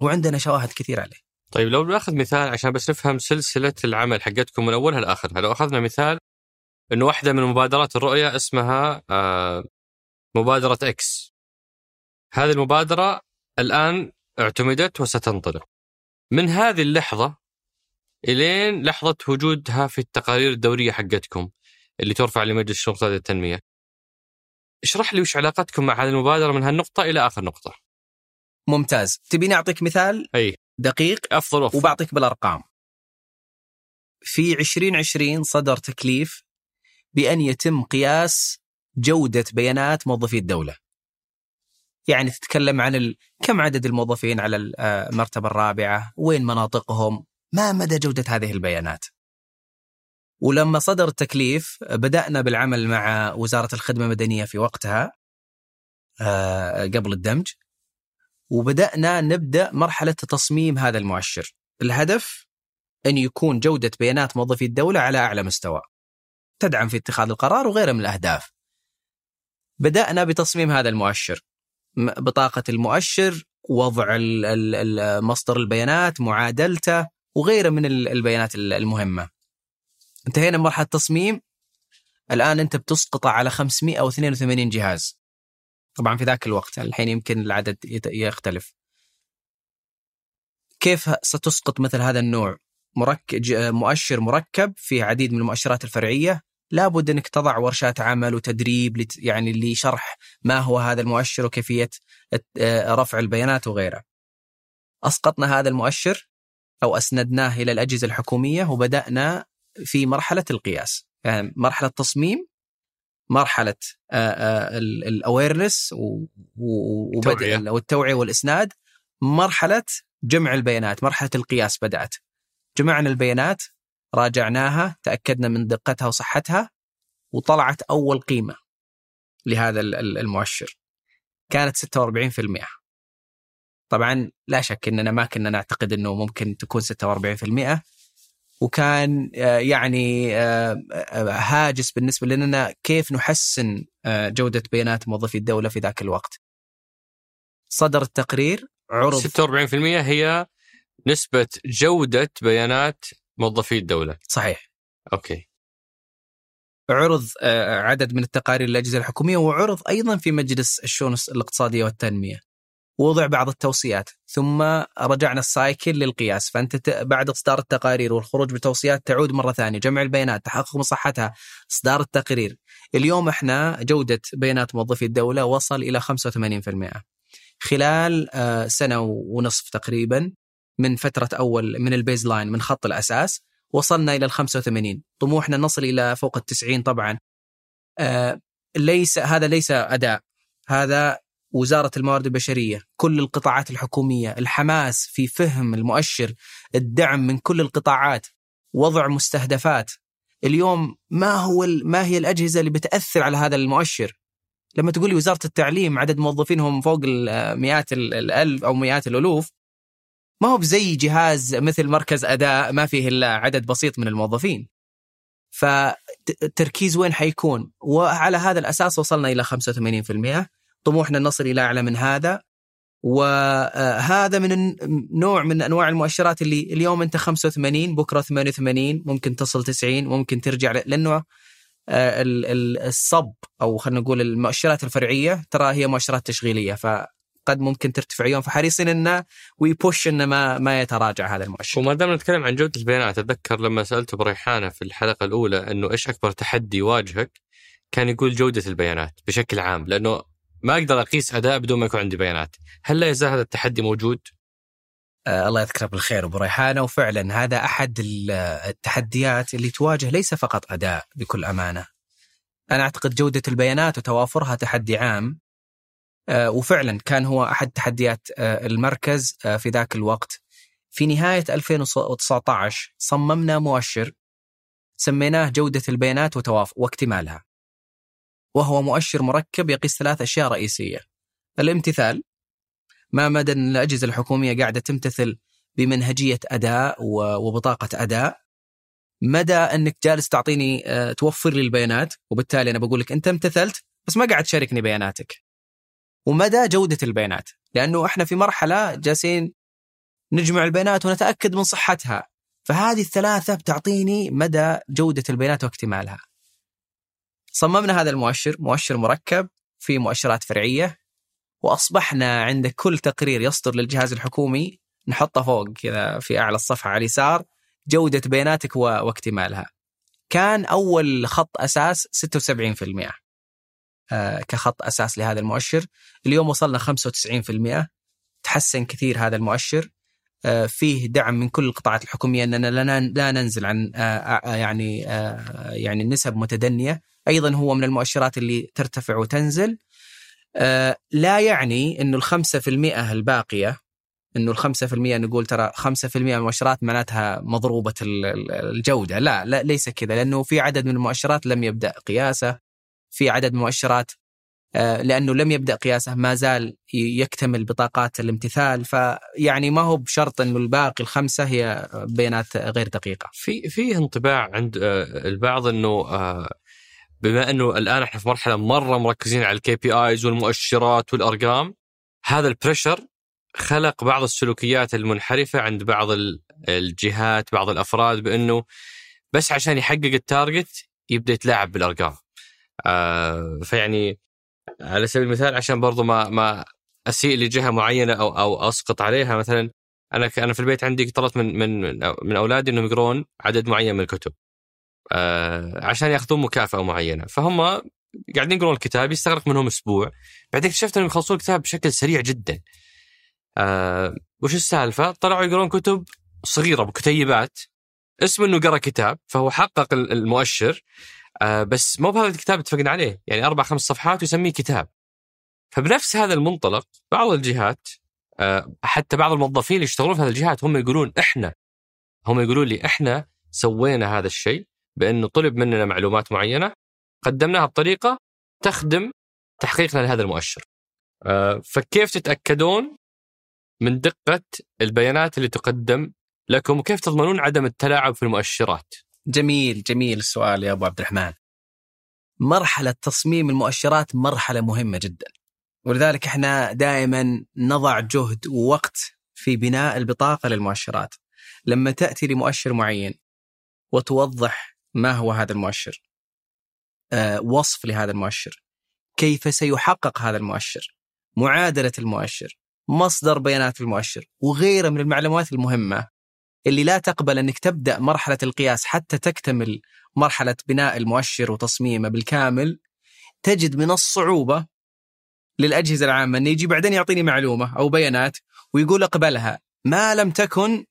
وعندنا شواهد كثير عليه. طيب لو ناخذ مثال عشان بس نفهم سلسلة العمل حقتكم من أولها لآخرها، لو أخذنا مثال إنه واحدة من مبادرات الرؤية اسمها آه، مبادرة إكس. هذه المبادرة الآن اعتمدت وستنطلق. من هذه اللحظة إلين لحظة وجودها في التقارير الدورية حقتكم اللي ترفع لمجلس شؤون التنمية. اشرح لي وش علاقتكم مع هذه المبادرة من هالنقطة إلى آخر نقطة. ممتاز، تبيني اعطيك مثال أي دقيق أفضل وافضل وبعطيك بالأرقام. في 2020 صدر تكليف بأن يتم قياس جودة بيانات موظفي الدولة. يعني تتكلم عن ال... كم عدد الموظفين على المرتبه الرابعة، وين مناطقهم، ما مدى جودة هذه البيانات. ولما صدر التكليف بدأنا بالعمل مع وزارة الخدمة المدنية في وقتها آه، قبل الدمج وبدأنا نبدأ مرحلة تصميم هذا المؤشر. الهدف أن يكون جودة بيانات موظفي الدولة على أعلى مستوى تدعم في اتخاذ القرار وغيرها من الأهداف. بدأنا بتصميم هذا المؤشر. بطاقة المؤشر وضع مصدر البيانات معادلته وغيره من البيانات المهمة. انتهينا من مرحلة التصميم. الآن أنت بتسقطه على 582 جهاز. طبعا في ذاك الوقت الحين يمكن العدد يختلف. كيف ستسقط مثل هذا النوع؟ مركب مؤشر مركب فيه عديد من المؤشرات الفرعية. لابد أنك تضع ورشات عمل وتدريب يعني لشرح ما هو هذا المؤشر وكيفية رفع البيانات وغيره. أسقطنا هذا المؤشر أو أسندناه إلى الأجهزة الحكومية وبدأنا في مرحلة القياس. يعني مرحلة تصميم مرحلة الاويرنس وبدء والتوعية والإسناد. مرحلة جمع البيانات مرحلة القياس بدأت. جمعنا البيانات راجعناها تأكدنا من دقتها وصحتها وطلعت أول قيمة لهذا المؤشر. كانت 46% طبعا لا شك إننا ما كنا نعتقد إنه ممكن تكون 46% وكان آه، يعني آه، آه، هاجس بالنسبة لنا كيف نحسن جودة بيانات موظفي الدولة في ذاك الوقت. صدر التقرير عرض 46% هي نسبة جودة بيانات موظفي الدولة. صحيح. okay. عرض عدد من التقارير للاجهزه الحكومية وعرض أيضا في مجلس الشؤون الاقتصادية والتنمية. ووضع بعض التوصيات ثم رجعنا ال cycle للقياس. فأنت بعد إصدار التقارير والخروج بتوصيات تعود مرة ثانية جمع البيانات تحقق من صحتها إصدار التقرير. اليوم إحنا جودة بيانات موظفي الدولة وصل إلى 85% خلال آه، سنة ونصف تقريبا من فترة أول من ال baseline من خط الأساس وصلنا إلى ال 85 طموحنا نصل إلى فوق ال 90 طبعا. آه، ليس هذا ليس أداء. هذا وزارة الموارد البشرية، كل القطاعات الحكومية، الحماس في فهم المؤشر، الدعم من كل القطاعات، وضع مستهدفات. اليوم ما هو ما هي الأجهزة اللي بتأثر على هذا المؤشر؟ لما تقول لي وزارة التعليم عدد موظفينهم فوق مئات الألف أو مئات الألوف ما هو بزي جهاز مثل مركز أداء ما فيه إلا عدد بسيط من الموظفين. فالتركيز وين حيكون؟ وعلى هذا الأساس وصلنا إلى 85% طموحنا نصل إلى أعلى من هذا وهذا من نوع من أنواع المؤشرات اللي اليوم أنت 85 بكرة 88 ممكن تصل 90 ممكن ترجع لأنه آه، الصب أو خلينا نقول المؤشرات الفرعية ترى هي مؤشرات تشغيلية فقد ممكن ترتفع يوم فحريصين انه ويبوش انه ما ما يتراجع هذا المؤشر. وما دام نتكلم عن جودة البيانات أتذكر لما سالته بريحانه في الحلقة الأولى إنه إيش أكبر تحدي يواجهك؟ كان يقول جودة البيانات بشكل عام لأنه ما أقدر أقيس أداء بدون ما يكون عندي بيانات. هل لا يزال هذا التحدي موجود؟ آه الله يذكره بالخير أبو ريحانة. وفعلا هذا أحد التحديات اللي تواجه ليس فقط أداء بكل أمانة. أنا أعتقد جودة البيانات وتوافرها تحدي عام. آه وفعلا كان هو أحد تحديات آه المركز آه في ذاك الوقت. في نهاية 2019 صممنا مؤشر. سميناه جودة البيانات وتوافر واكتمالها. وهو مؤشر مركب يقيس ثلاث أشياء رئيسية. الامتثال ما مدى الأجهزة الحكومية قاعدة تمتثل بمنهجية أداء وبطاقة أداء؟ مدى أنك جالس تعطيني آه، توفر لي البيانات؟ وبالتالي أنا بقول لك أنت امتثلت بس ما قاعد تشاركني بياناتك. ومدى جودة البيانات؟ لأنه إحنا في مرحلة جالسين نجمع البيانات ونتأكد من صحتها. فهذه الثلاثة بتعطيني مدى جودة البيانات واكتمالها. صممنا هذا المؤشر مؤشر مركب في مؤشرات فرعية وأصبحنا عند كل تقرير يصدر للجهاز الحكومي نحطه فوق كذا في أعلى الصفحة على اليسار جودة بياناتك واكتمالها. كان أول خط أساس 76% آه كخط أساس لهذا المؤشر، اليوم وصلنا 95% تحسن كثير هذا المؤشر. آه فيه دعم من كل القطاعات الحكومية إننا لا ننزل عن آه, آه، يعني آه يعني نسب متدنية. أيضا هو من المؤشرات اللي ترتفع وتنزل. آه لا يعني إنه الخمسة في المئة الباقية إنه الخمسة في المئة نقول ترى خمسة في المئة المؤشرات معناتها مضروبة الجودة. لا, لا ليس كذا لأنه في عدد من المؤشرات لم يبدأ قياسه. في عدد من المؤشرات آه، لأنه لم يبدأ قياسه ما زال يكتمل بطاقات الامتثال. فيعني ما هو بشرط إنه الباقي الخمسة هي بيانات غير دقيقة. في في انطباع عند آه، البعض آه، بما أنه الآن إحنا في مرحلة مرة مركزين على ال KPIs والمؤشرات والأرقام هذا ال pressure خلق بعض السلوكيات المنحرفة عند بعض الجهات بعض الأفراد بأنه بس عشان يحقق ال target يبدأ يتلاعب بالأرقام. آه فيعني على سبيل المثال عشان برضو ما ما أسيء لجهة معينة أو أو أسقط عليها مثلا أنا أنا في البيت عندي طلبت من من من أولادي إنهم يقرون عدد معين من الكتب. آه عشان ياخذون مكافأة معينة. فهم قاعدين يقرون الكتاب يستغرق منهم أسبوع. بعدين اكتشفت إنهم يخلصون الكتاب بشكل سريع جدا. آه وش السالفة؟ طلعوا يقرون كتب صغيرة بكتيبات. اسم إنه قرأ كتاب فهو حقق المؤشر. آه بس مو بهذا الكتاب اتفقنا عليه. يعني أربع خمس صفحات ويسميه كتاب. فبنفس هذا المنطلق بعض الجهات حتى بعض الموظفين اللي يشتغلون في هذه الجهات هم يقولون إحنا هم يقولون لي إحنا سوينا هذا الشيء. بانه طلب مننا معلومات معينة قدمناها بطريقة تخدم تحقيقنا لهذا المؤشر. آه، فكيف تتأكدون من دقة البيانات اللي تقدم لكم كيف تضمنون عدم التلاعب في المؤشرات؟ جميل جميل السؤال يا أبو عبد الرحمن. مرحلة تصميم المؤشرات مرحلة مهمة جدا. ولذلك إحنا دائما نضع جهد ووقت في بناء البطاقة للمؤشرات. لما تأتي لمؤشر معين وتوضح ما هو هذا المؤشر. آه وصف لهذا المؤشر. كيف سيحقق هذا المؤشر؟ معادلة المؤشر، مصدر بيانات المؤشر، وغيرها من المعلومات المهمة اللي لا تقبل أنك تبدأ مرحلة القياس حتى تكتمل مرحلة بناء المؤشر وتصميمه بالكامل تجد من الصعوبة للأجهزة العامة انه يجي بعدين يعطيني معلومة أو بيانات ويقول أقبلها ما لم تكن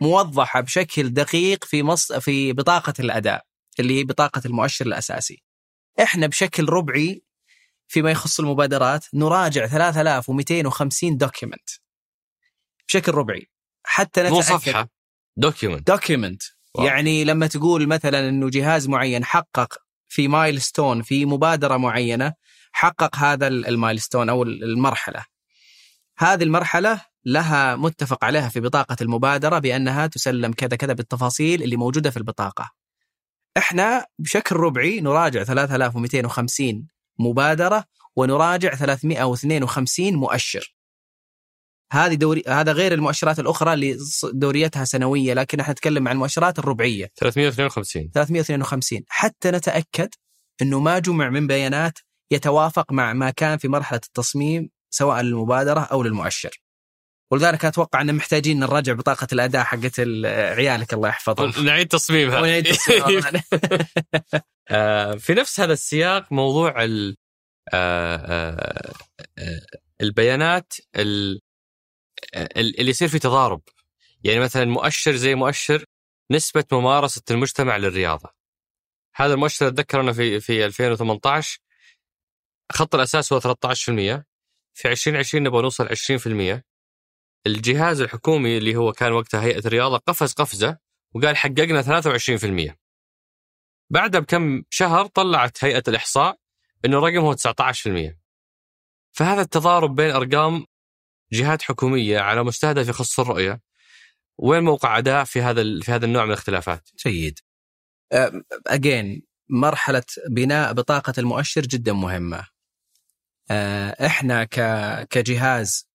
موضحة بشكل دقيق في مص... في بطاقة الأداء اللي هي بطاقة المؤشر الأساسي. إحنا بشكل ربعي فيما يخص المبادرات نراجع 3250 دوكيمنت بشكل ربعي. حتى نتأكد مو صفحه document document يعني لما تقول مثلا إنه جهاز معين حقق في milestone في مبادرة معينة حقق هذا ال milestone أو المرحلة. هذه المرحلة لها متفق عليها في بطاقة المبادرة بأنها تسلم كذا كذا بالتفاصيل اللي موجودة في البطاقة. إحنا بشكل ربعي نراجع 3250 مبادرة ونراجع 352 مؤشر. هذه دوري هذا غير المؤشرات الأخرى اللي دوريتها سنوية لكن إحنا نتكلم عن المؤشرات الربعية. 352 352 حتى نتأكد إنه ما جمع من بيانات يتوافق مع ما كان في مرحلة التصميم سواء للمبادرة أو للمؤشر. ولذلك أتوقع ان محتاجين نراجع بطاقة الاداء حقت عيالك الله يحفظهم. نعيد تصميمها. ونعيد تصميمها. آه، في نفس هذا السياق موضوع آه، آه، البيانات اللي يصير في تضارب يعني مثلا مؤشر زي مؤشر نسبة ممارسة المجتمع للرياضة هذا المؤشر أتذكر أنه في في 2018 خط الأساس هو 13% في 2020 نبغى نوصل 20% الجهاز الحكومي اللي هو كان وقتها هيئة الرياضة قفز قفزة وقال حققنا 23% بعدها بكم شهر طلعت هيئة الإحصاء أنه الرقم هو 19% فهذا التضارب بين أرقام جهات حكومية على مستهدف يخص الرؤية وين موقع اداء في هذا في هذا النوع من الاختلافات؟ جيد. اجين مرحلة بناء بطاقة المؤشر جدا مهمة. إحنا كجهاز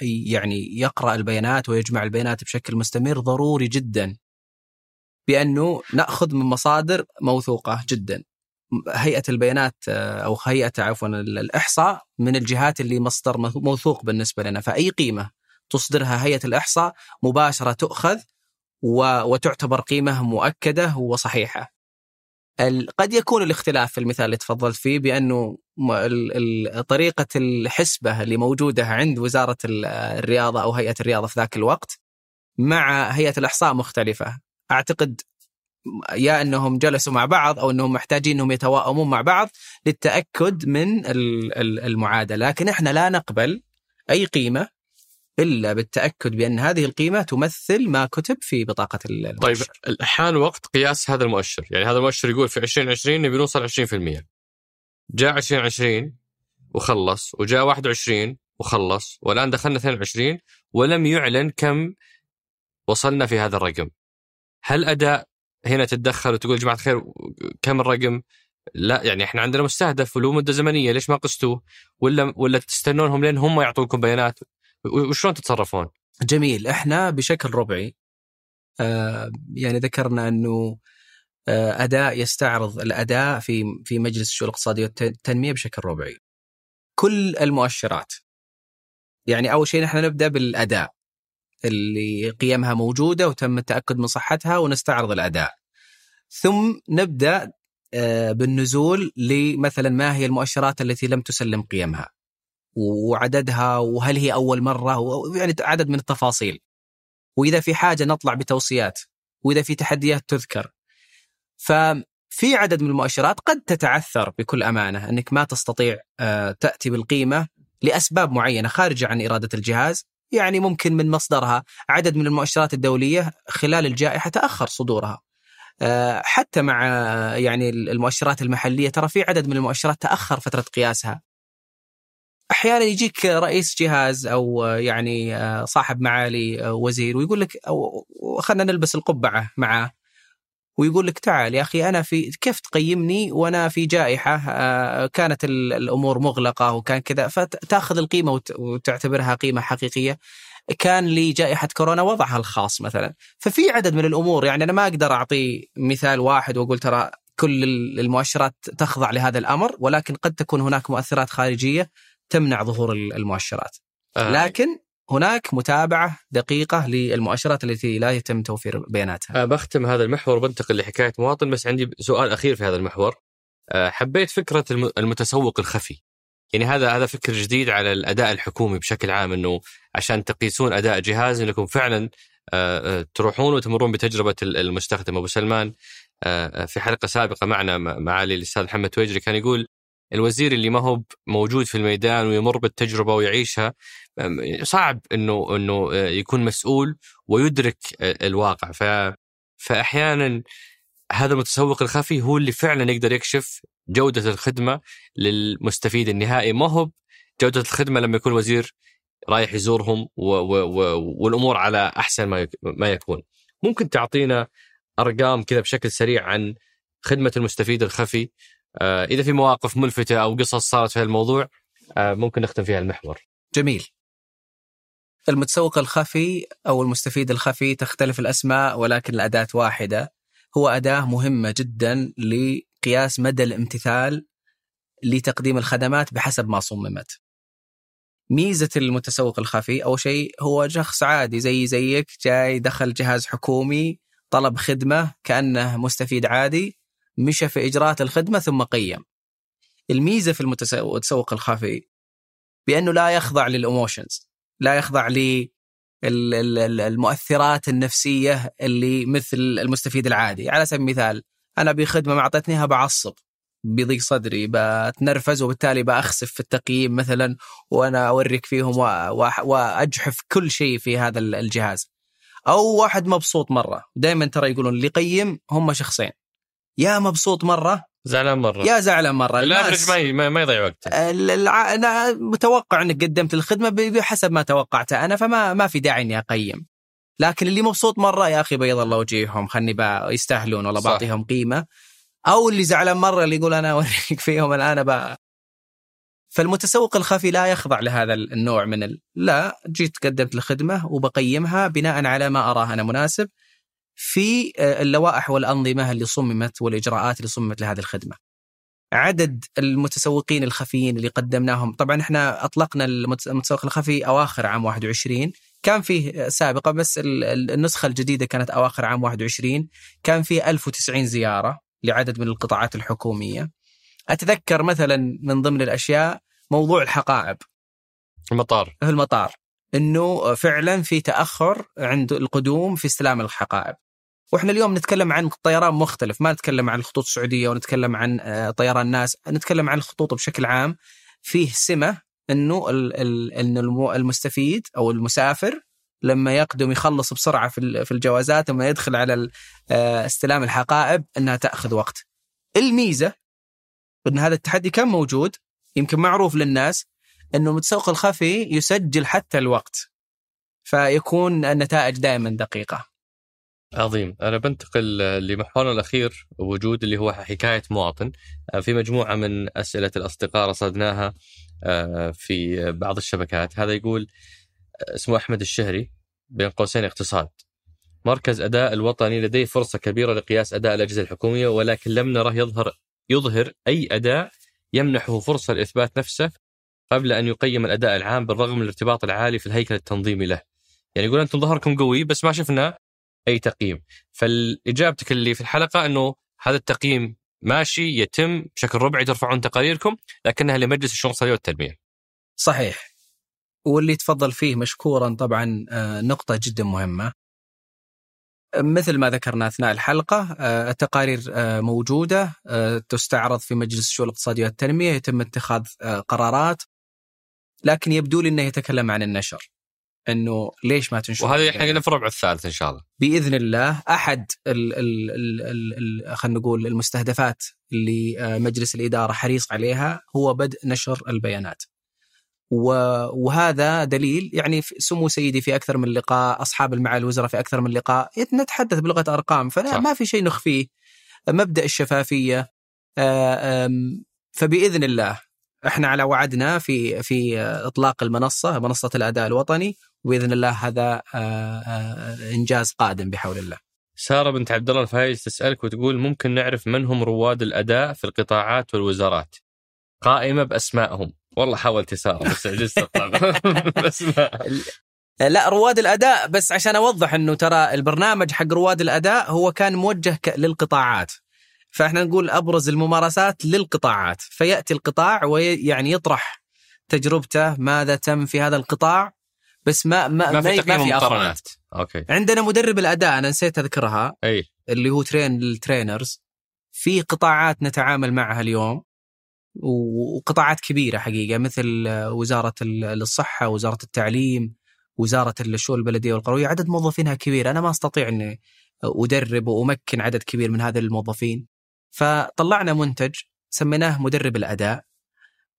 يعني يقرأ البيانات ويجمع البيانات بشكل مستمر ضروري جدا بأنه نأخذ من مصادر موثوقة جدا هيئة البيانات آه، أو هيئة عفوا الإحصاء من الجهات اللي مصدر موثوق بالنسبة لنا فأي قيمة تصدرها هيئة الإحصاء مباشرة تؤخذ وتعتبر قيمة مؤكدة وصحيحة. قد يكون الاختلاف في المثال اللي تفضلت فيه بأنه طريقة الحسبة اللي موجودة عند وزارة الرياضة أو هيئة الرياضة في ذاك الوقت مع هيئة الأحصاء مختلفة. أعتقد يا إنهم جلسوا مع بعض أو إنهم محتاجين إنهم يتواءمون مع بعض للتأكد من المعادلة، لكن إحنا لا نقبل أي قيمة إلا بالتأكد بأن هذه القيمة تمثل ما كتب في بطاقة المؤشر. طيب حان وقت قياس هذا المؤشر، يعني هذا المؤشر يقول في 2020 نبي نوصل 20%. جاء 2020 وخلص، وجاء 21 وخلص، والآن دخلنا 22 ولم يعلن كم وصلنا في هذا الرقم. هل أداء هنا تتدخل وتقول جماعة الخير كم الرقم؟ لا يعني إحنا عندنا مستهدف وله مدة زمنية ليش ما قستوه؟ ولا ولا تستنونهم لين هم يعطوكم بيانات؟ وشلون تتصرفون؟ جميل إحنا بشكل ربعي آه يعني ذكرنا أنه أداء يستعرض الأداء في في مجلس الشؤون الاقتصادية والتنمية بشكل ربعي. كل المؤشرات يعني أول شيء نحن نبدأ بالأداء اللي قيمها موجودة وتم التأكد من صحتها ونستعرض الأداء. ثم نبدأ آه، بالنزول لمثلا ما هي المؤشرات التي لم تسلم قيمها وعددها وهل هي أول مرة يعني عدد من التفاصيل. وإذا في حاجة نطلع بتوصيات وإذا في تحديات تذكر. ففي عدد من المؤشرات قد تتعثر بكل أمانة أنك ما تستطيع آه، تأتي بالقيمة لأسباب معينة خارجه عن إرادة الجهاز يعني ممكن من مصدرها عدد من المؤشرات الدولية خلال الجائحة تأخر صدورها. آه، حتى مع يعني المؤشرات المحلية ترى في عدد من المؤشرات تأخر فترة قياسها. أحيانا يجيك رئيس جهاز أو يعني صاحب معالي وزير ويقول لك خلينا نلبس القبعة معاه ويقول لك تعال يا أخي أنا في كيف تقيمني وأنا في جائحة؟ كانت الأمور مغلقة وكان كذا فتأخذ القيمة وتعتبرها قيمة حقيقية. كان لجائحه كورونا وضعها الخاص مثلا. ففي عدد من الأمور يعني أنا ما أقدر أعطي مثال واحد وأقول ترى كل المؤشرات تخضع لهذا الأمر ولكن قد تكون هناك مؤثرات خارجية تمنع ظهور المؤشرات. آه. لكن هناك متابعة دقيقة للمؤشرات التي لا يتم توفير بياناتها. أه بختم هذا المحور وبنتقل لحكاية مواطن بس عندي سؤال أخير في هذا المحور. أه حبيت فكرة المتسوق الخفي. يعني هذا هذا فكر جديد على الأداء الحكومي بشكل عام إنه عشان تقيسون أداء جهاز انكم فعلا أه, تروحون وتمرون بتجربة المستخدم أبو سلمان في حلقة سابقة معنا معالي الأستاذ محمد تويجري كان يقول الوزير اللي ما هو موجود في الميدان ويمر بالتجربة ويعيشها صعب إنه إنه يكون مسؤول ويدرك الواقع. ف فاحيانا هذا المتسوق الخفي هو اللي فعلا يقدر يكشف جودة الخدمة للمستفيد النهائي. ما هو جودة الخدمة لما يكون وزير رايح يزورهم و و و والأمور على أحسن ما ما يكون. ممكن تعطينا أرقام كذا بشكل سريع عن خدمة المستفيد الخفي؟ آه، إذا في مواقف ملفتة أو قصص صارت في الموضوع آه، ممكن نختم فيها المحور. جميل. المتسوق الخفي أو المستفيد الخفي تختلف الأسماء ولكن الأداة واحدة هو أداة مهمة جدا لقياس مدى الامتثال لتقديم الخدمات بحسب ما صممت. ميزة المتسوق الخفي أول شيء هو شخص عادي زي زيك جاي دخل جهاز حكومي طلب خدمة كأنه مستفيد عادي مشى في إجراءات الخدمة ثم قيم. الميزة في المتسوق الخفي بأنه لا يخضع لل emotions، لا يخضع للمؤثرات النفسية اللي مثل المستفيد العادي، على سبيل المثال أنا بخدمة ما اعطيتنيها بعصب بيضيق صدري بتنرفز وبالتالي بأخسف في التقييم مثلا وأنا اوريك فيهم وأجحف كل شيء في هذا الجهاز. أو واحد مبسوط مرة دائما ترى يقولون اللي يقيم هم شخصين. يا مبسوط مرة؟ زعلان مرة. يا زعلان مرة. الافرج ما ما يضيع وقت أنا متوقع إنك قدمت الخدمة بحسب ما توقعته أنا فما ما في داعي إني أقيم. لكن اللي مبسوط مرة يا أخي بيض الله وجيههم خلني يستاهلون والله بعطيهم قيمة. أو اللي زعلان مرة اللي يقول أنا أوريك فيهم الآن بقى فالمتسوق الخفي لا يخضع لهذا النوع من ال... لا جيت قدمت الخدمة وبقيمها بناء على ما أراه أنا مناسب. في آه، اللوائح والأنظمة اللي صممت والإجراءات اللي صممت لهذه الخدمة. عدد المتسوقين الخفيين اللي قدمناهم طبعا إحنا أطلقنا المتسوق الخفي أواخر عام 21 كان فيه سابقة بس النسخة الجديدة كانت أواخر عام 21 كان فيه 1090 زيارة لعدد من القطاعات الحكومية. أتذكر مثلا من ضمن الأشياء موضوع الحقائب. المطار. في المطار. إنه فعلا في تأخر عند القدوم في استلام الحقائب. وإحنا اليوم نتكلم عن طيران مختلف ما نتكلم عن الخطوط السعودية ونتكلم عن آه، طيران ناس نتكلم عن الخطوط بشكل عام فيه سمة إنه إن المستفيد أو المسافر لما يقدم يخلص بسرعة في الجوازات وما يدخل على آه، استلام الحقائب إنها تأخذ وقت. الميزة إن هذا التحدي كان موجود يمكن معروف للناس إنه المتسوق الخفي يسجل حتى الوقت فيكون النتائج دائما دقيقة. عظيم. أنا بنتقل لمحورنا الأخير وجود اللي هو حكاية مواطن. آه، في مجموعة من أسئلة الأصدقاء رصدناها آه، في بعض الشبكات. هذا يقول آه، اسمه أحمد الشهري بين قوسين اقتصاد. مركز أداء الوطني لديه فرصة كبيرة لقياس أداء الأجهزة الحكومية ولكن لم نره يظهر يظهر أي أداء يمنحه فرصة لإثبات نفسه قبل أن يقيم الأداء العام بالرغم من الارتباط العالي في الهيكل التنظيمي له. يعني يقول أنتم ظهركم قوي بس ما شفنا أي تقييم فاجابتك اللي في الحلقة إنه هذا التقييم ماشي يتم بشكل ربعي ترفعون تقاريركم لكنها لمجلس الشؤون الاقتصاديه والتنميه. صحيح. واللي تفضل فيه مشكورا طبعا آه، نقطة جدا مهمة. مثل ما ذكرنا أثناء الحلقة آه، التقارير آه، موجودة تستعرض في مجلس الشؤون الاقتصادية والتنمية يتم اتخاذ قرارات لكن يبدو لي إنه يتكلم عن النشر. إنه ليش ما تنشر وهذه إحنا في الربع الثالث إن شاء الله. بإذن الله أحد خلينا نقول المستهدفات اللي آه، مجلس الإدارة حريص عليها هو بدء نشر البيانات. وهذا دليل يعني سمو سيدي في أكثر من لقاء أصحاب المعالي الوزراء في أكثر من لقاء نتحدث بلغة أرقام فلا ما في شيء نخفيه. مبدأ الشفافية آه، فبإذن الله إحنا على وعدنا في في إطلاق المنصة منصة الأداء الوطني وباذن الله هذا آه، آه، إنجاز قادم بحول الله. سارة بنت عبد الله الفايز تسألك وتقول ممكن نعرف من هم رواد الأداء في القطاعات والوزارات؟ قائمة بأسمائهم، والله حاولت سارة بس عجزت. بأسماء. لا رواد الأداء بس عشان أوضح إنه ترى البرنامج حق رواد الأداء هو كان موجه للقطاعات. فإحنا نقول أبرز الممارسات للقطاعات. فيأتي القطاع ويعني يطرح تجربته ماذا تم في هذا القطاع بس ما ما ما في, ما في مقارنات. okay. عندنا مدرب الأداء أنا نسيت أذكرها أي. اللي هو train ال trainers. في قطاعات نتعامل معها اليوم وقطاعات كبيرة حقيقة مثل وزارة الصحة وزارة التعليم وزارة الشؤون البلدية والقروية. عدد موظفينها كبير. أنا ما أستطيع إني أدرب وأمكن عدد كبير من هذه الموظفين. فطلعنا منتج سميناه مدرب الأداء.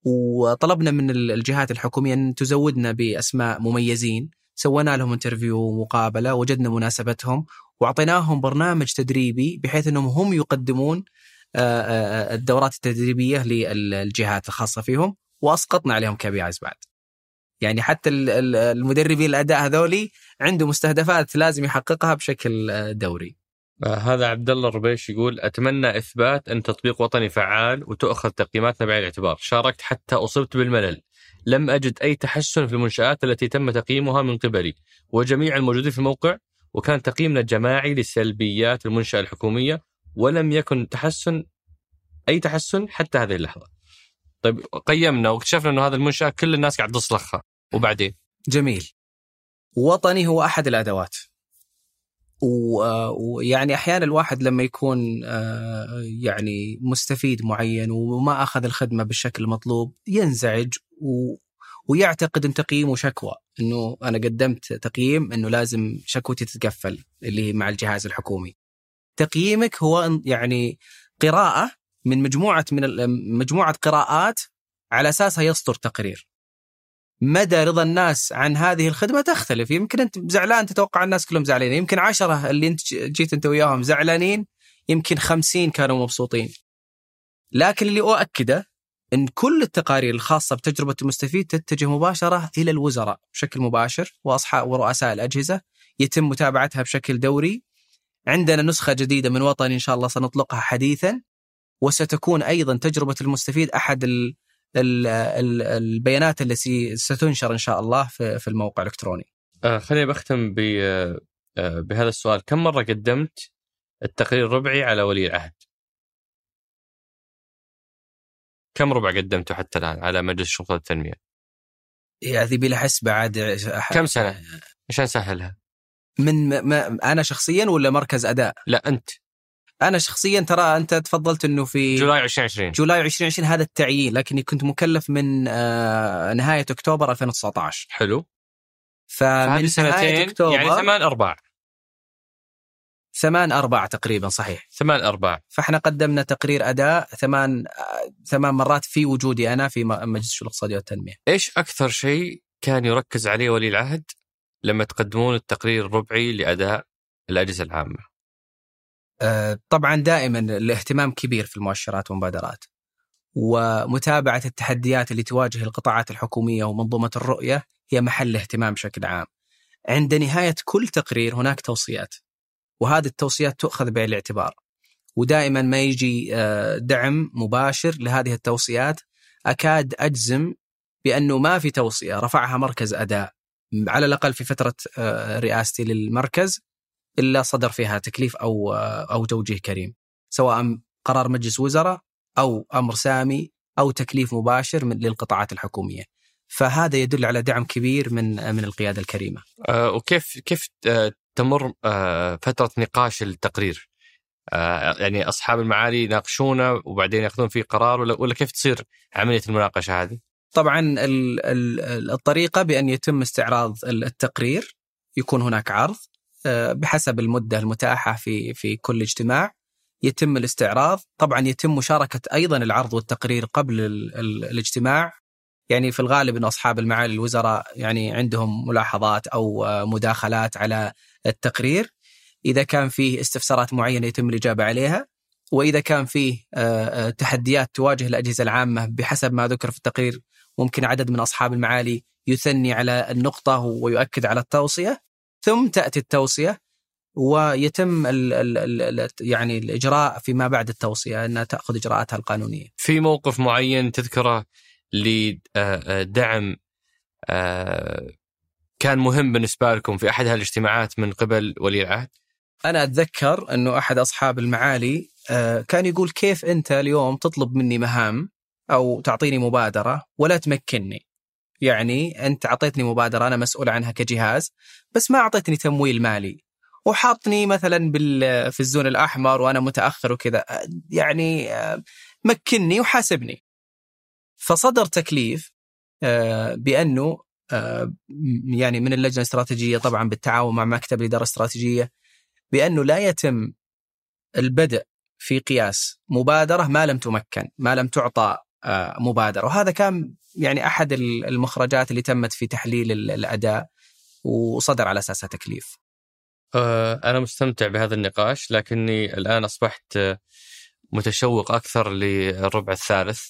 وطلبنا من الجهات الحكومية أن تزودنا بأسماء مميزين سوينا لهم انترفيو ومقابلة وجدنا مناسبتهم وأعطيناهم برنامج تدريبي بحيث أنهم هم يقدمون آه، آه، الدورات التدريبية للجهات الخاصة فيهم وأسقطنا عليهم كبيعز بعد. يعني حتى المدربين الأداء هذولي عنده مستهدفات لازم يحققها بشكل آه، دوري. هذا عبد الله الربيش يقول أتمنى إثبات أن تطبيق وطني فعال وتؤخذ تقييماتنا بعين الاعتبار، شاركت حتى أصبت بالملل. لم أجد أي تحسن في المنشآت التي تم تقييمها من قبلي وجميع الموجودين في الموقع وكان تقييمنا جماعي لسلبيات المنشأة الحكومية ولم يكن تحسن أي تحسن حتى هذه اللحظة. طيب قيمنا واكتشفنا أنه هذا المنشأة كل الناس قاعد تصلخها وبعدين جميل. وطني هو أحد الأدوات ويعني أحيانا الواحد لما يكون آه، يعني مستفيد معين وما أخذ الخدمة بالشكل المطلوب ينزعج و ويعتقد إن تقييمه شكوى إنه أنا قدمت تقييم إنه لازم شكوتي تتقفل اللي مع الجهاز الحكومي. تقييمك هو يعني قراءة من مجموعة من مجموعة قراءات على أساسها يصدر تقرير. مدى رضا الناس عن هذه الخدمة تختلف. يمكن أنت زعلان تتوقع الناس كلهم زعلانين. يمكن عشرة اللي أنت جيت أنت وياهم زعلانين يمكن خمسين كانوا مبسوطين. لكن اللي أؤكده إن كل التقارير الخاصة بتجربة المستفيد تتجه مباشرة إلى الوزراء بشكل مباشر واصحاب ورؤساء الأجهزة يتم متابعتها بشكل دوري. عندنا نسخة جديدة من وطني إن شاء الله سنطلقها حديثا وستكون أيضا تجربة المستفيد أحد البيانات التي ستنشر إن شاء الله في, في الموقع الإلكتروني. آه خليني بختم آه بهذا السؤال، كم مرة قدمت التقرير الربعي على ولي العهد؟ كم ربع قدمته حتى الآن على مجلس شرطه التنميه؟ هذه بلا حسبة عاد كم سنة؟ عشان اسهلها. من ما أنا شخصيا ولا مركز أداء؟ لا أنت أنا شخصيا ترى أنت تفضلت إنه في جولاي 2020 جولاي 2020 هذا التعيين لكني كنت مكلف من آه، نهاية أكتوبر 2019 حلو. فمن سنتين أكتوبر يعني ثمان أرباع. ثمان أرباع تقريبا صحيح. ثمان أرباع. فإحنا قدمنا تقرير أداء ثمان ثمان مرات في وجودي أنا في مجلس الشؤون الاقتصادية والتنمية. إيش أكثر شيء كان يركز عليه ولي العهد لما تقدمون التقرير الربعي لأداء الأجهزة العامة؟ آه، طبعا دائما الاهتمام كبير في المؤشرات والمبادرات ومتابعة التحديات اللي تواجه القطاعات الحكومية ومنظومة الرؤية هي محل اهتمام بشكل عام. عند نهاية كل تقرير هناك توصيات وهذه التوصيات تؤخذ بعين الاعتبار. ودائما ما يجي آه، دعم مباشر لهذه التوصيات أكاد أجزم بأنه ما في توصية رفعها مركز أداء على الأقل في فترة آه، رئاستي للمركز إلا صدر فيها تكليف أو أو توجيه كريم سواء قرار مجلس وزراء أو أمر سامي أو تكليف مباشر من للقطاعات الحكومية. فهذا يدل على دعم كبير من من القيادة الكريمة. أه وكيف كيف آه، تمر أه فترة نقاش التقرير؟ أه يعني أصحاب المعالي يناقشونه وبعدين يأخذون فيه قرار ولا, ولا كيف تصير عملية المناقشة هذه؟ طبعا الطريقة بأن يتم استعراض التقرير يكون هناك عرض بحسب المدة المتاحة في في كل اجتماع يتم الاستعراض. طبعا يتم مشاركة أيضا العرض والتقرير قبل ال ال الاجتماع. يعني في الغالب أن أصحاب المعالي الوزراء يعني عندهم ملاحظات أو مداخلات على التقرير. إذا كان فيه استفسارات معينة يتم الإجابة عليها. وإذا كان فيه تحديات تواجه الأجهزة العامة بحسب ما ذكر في التقرير ممكن عدد من أصحاب المعالي يثني على النقطة ويؤكد على التوصية. ثم تأتي التوصية ويتم ال ال ال يعني الإجراء فيما بعد التوصية أنها تأخذ إجراءاتها القانونية. في موقف معين تذكره لدعم آه، كان مهم بالنسبة لكم في أحد هالاجتماعات من قبل ولي العهد؟ أنا أتذكر أنه أحد أصحاب المعالي آه، كان يقول كيف أنت اليوم تطلب مني مهام أو تعطيني مبادرة ولا تمكنني. يعني أنت أعطيتني مبادرة أنا مسؤول عنها كجهاز بس ما أعطيتني تمويل مالي. وحاطني مثلا بال في الزون الأحمر وأنا متأخر وكذا. يعني مكنني وحاسبني. فصدر تكليف آه، بأنه آه، يعني من اللجنة الاستراتيجية طبعا بالتعاون مع مكتب الإدارة الاستراتيجية بأنه لا يتم البدء في قياس مبادرة ما لم تمكن، ما لم تعطى آه، مبادرة، وهذا كان يعني أحد المخرجات اللي تمت في تحليل الأداء وصدر على أساسها تكليف. أنا مستمتع بهذا النقاش لكني الآن أصبحت متشوق أكثر للربع الثالث.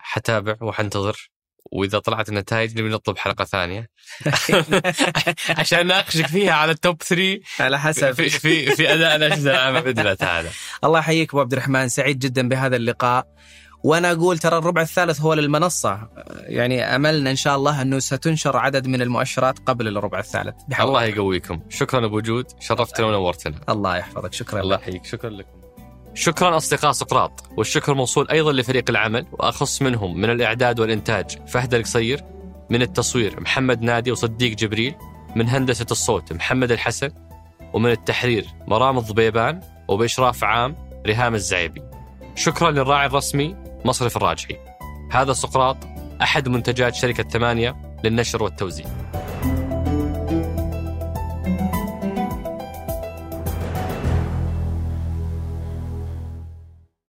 حتابع وحنتظر وإذا طلعت النتائج نبي نطلب حلقة ثانية. عشان ناقشك فيها على التوب 3 على حسب. في في, في أداء العامه باذن الله تعالى الله يحييك أبو عبد الرحمن سعيد جدا بهذا اللقاء. وأنا أقول ترى الربع الثالث هو للمنصة. يعني املنا إن شاء الله أنه ستنشر عدد من المؤشرات قبل الربع الثالث. الله يقويكم. شكرا أبو جود. شرفتنا ونورتنا. الله يحفظك. شكرا الله يحييك. شكرا لكم. شكرا أصدقاء سقراط. والشكر موصول أيضا لفريق العمل وأخص منهم من الإعداد والإنتاج فهد القصير من التصوير محمد نادي وصديق جبريل من هندسة الصوت محمد الحسن ومن التحرير مرام الضبيبان وبإشراف عام ريهام الزعيبي. شكرا للراعي الرسمي مصرف الراجحي. هذا سقراط أحد منتجات شركة ثمانية للنشر والتوزيع.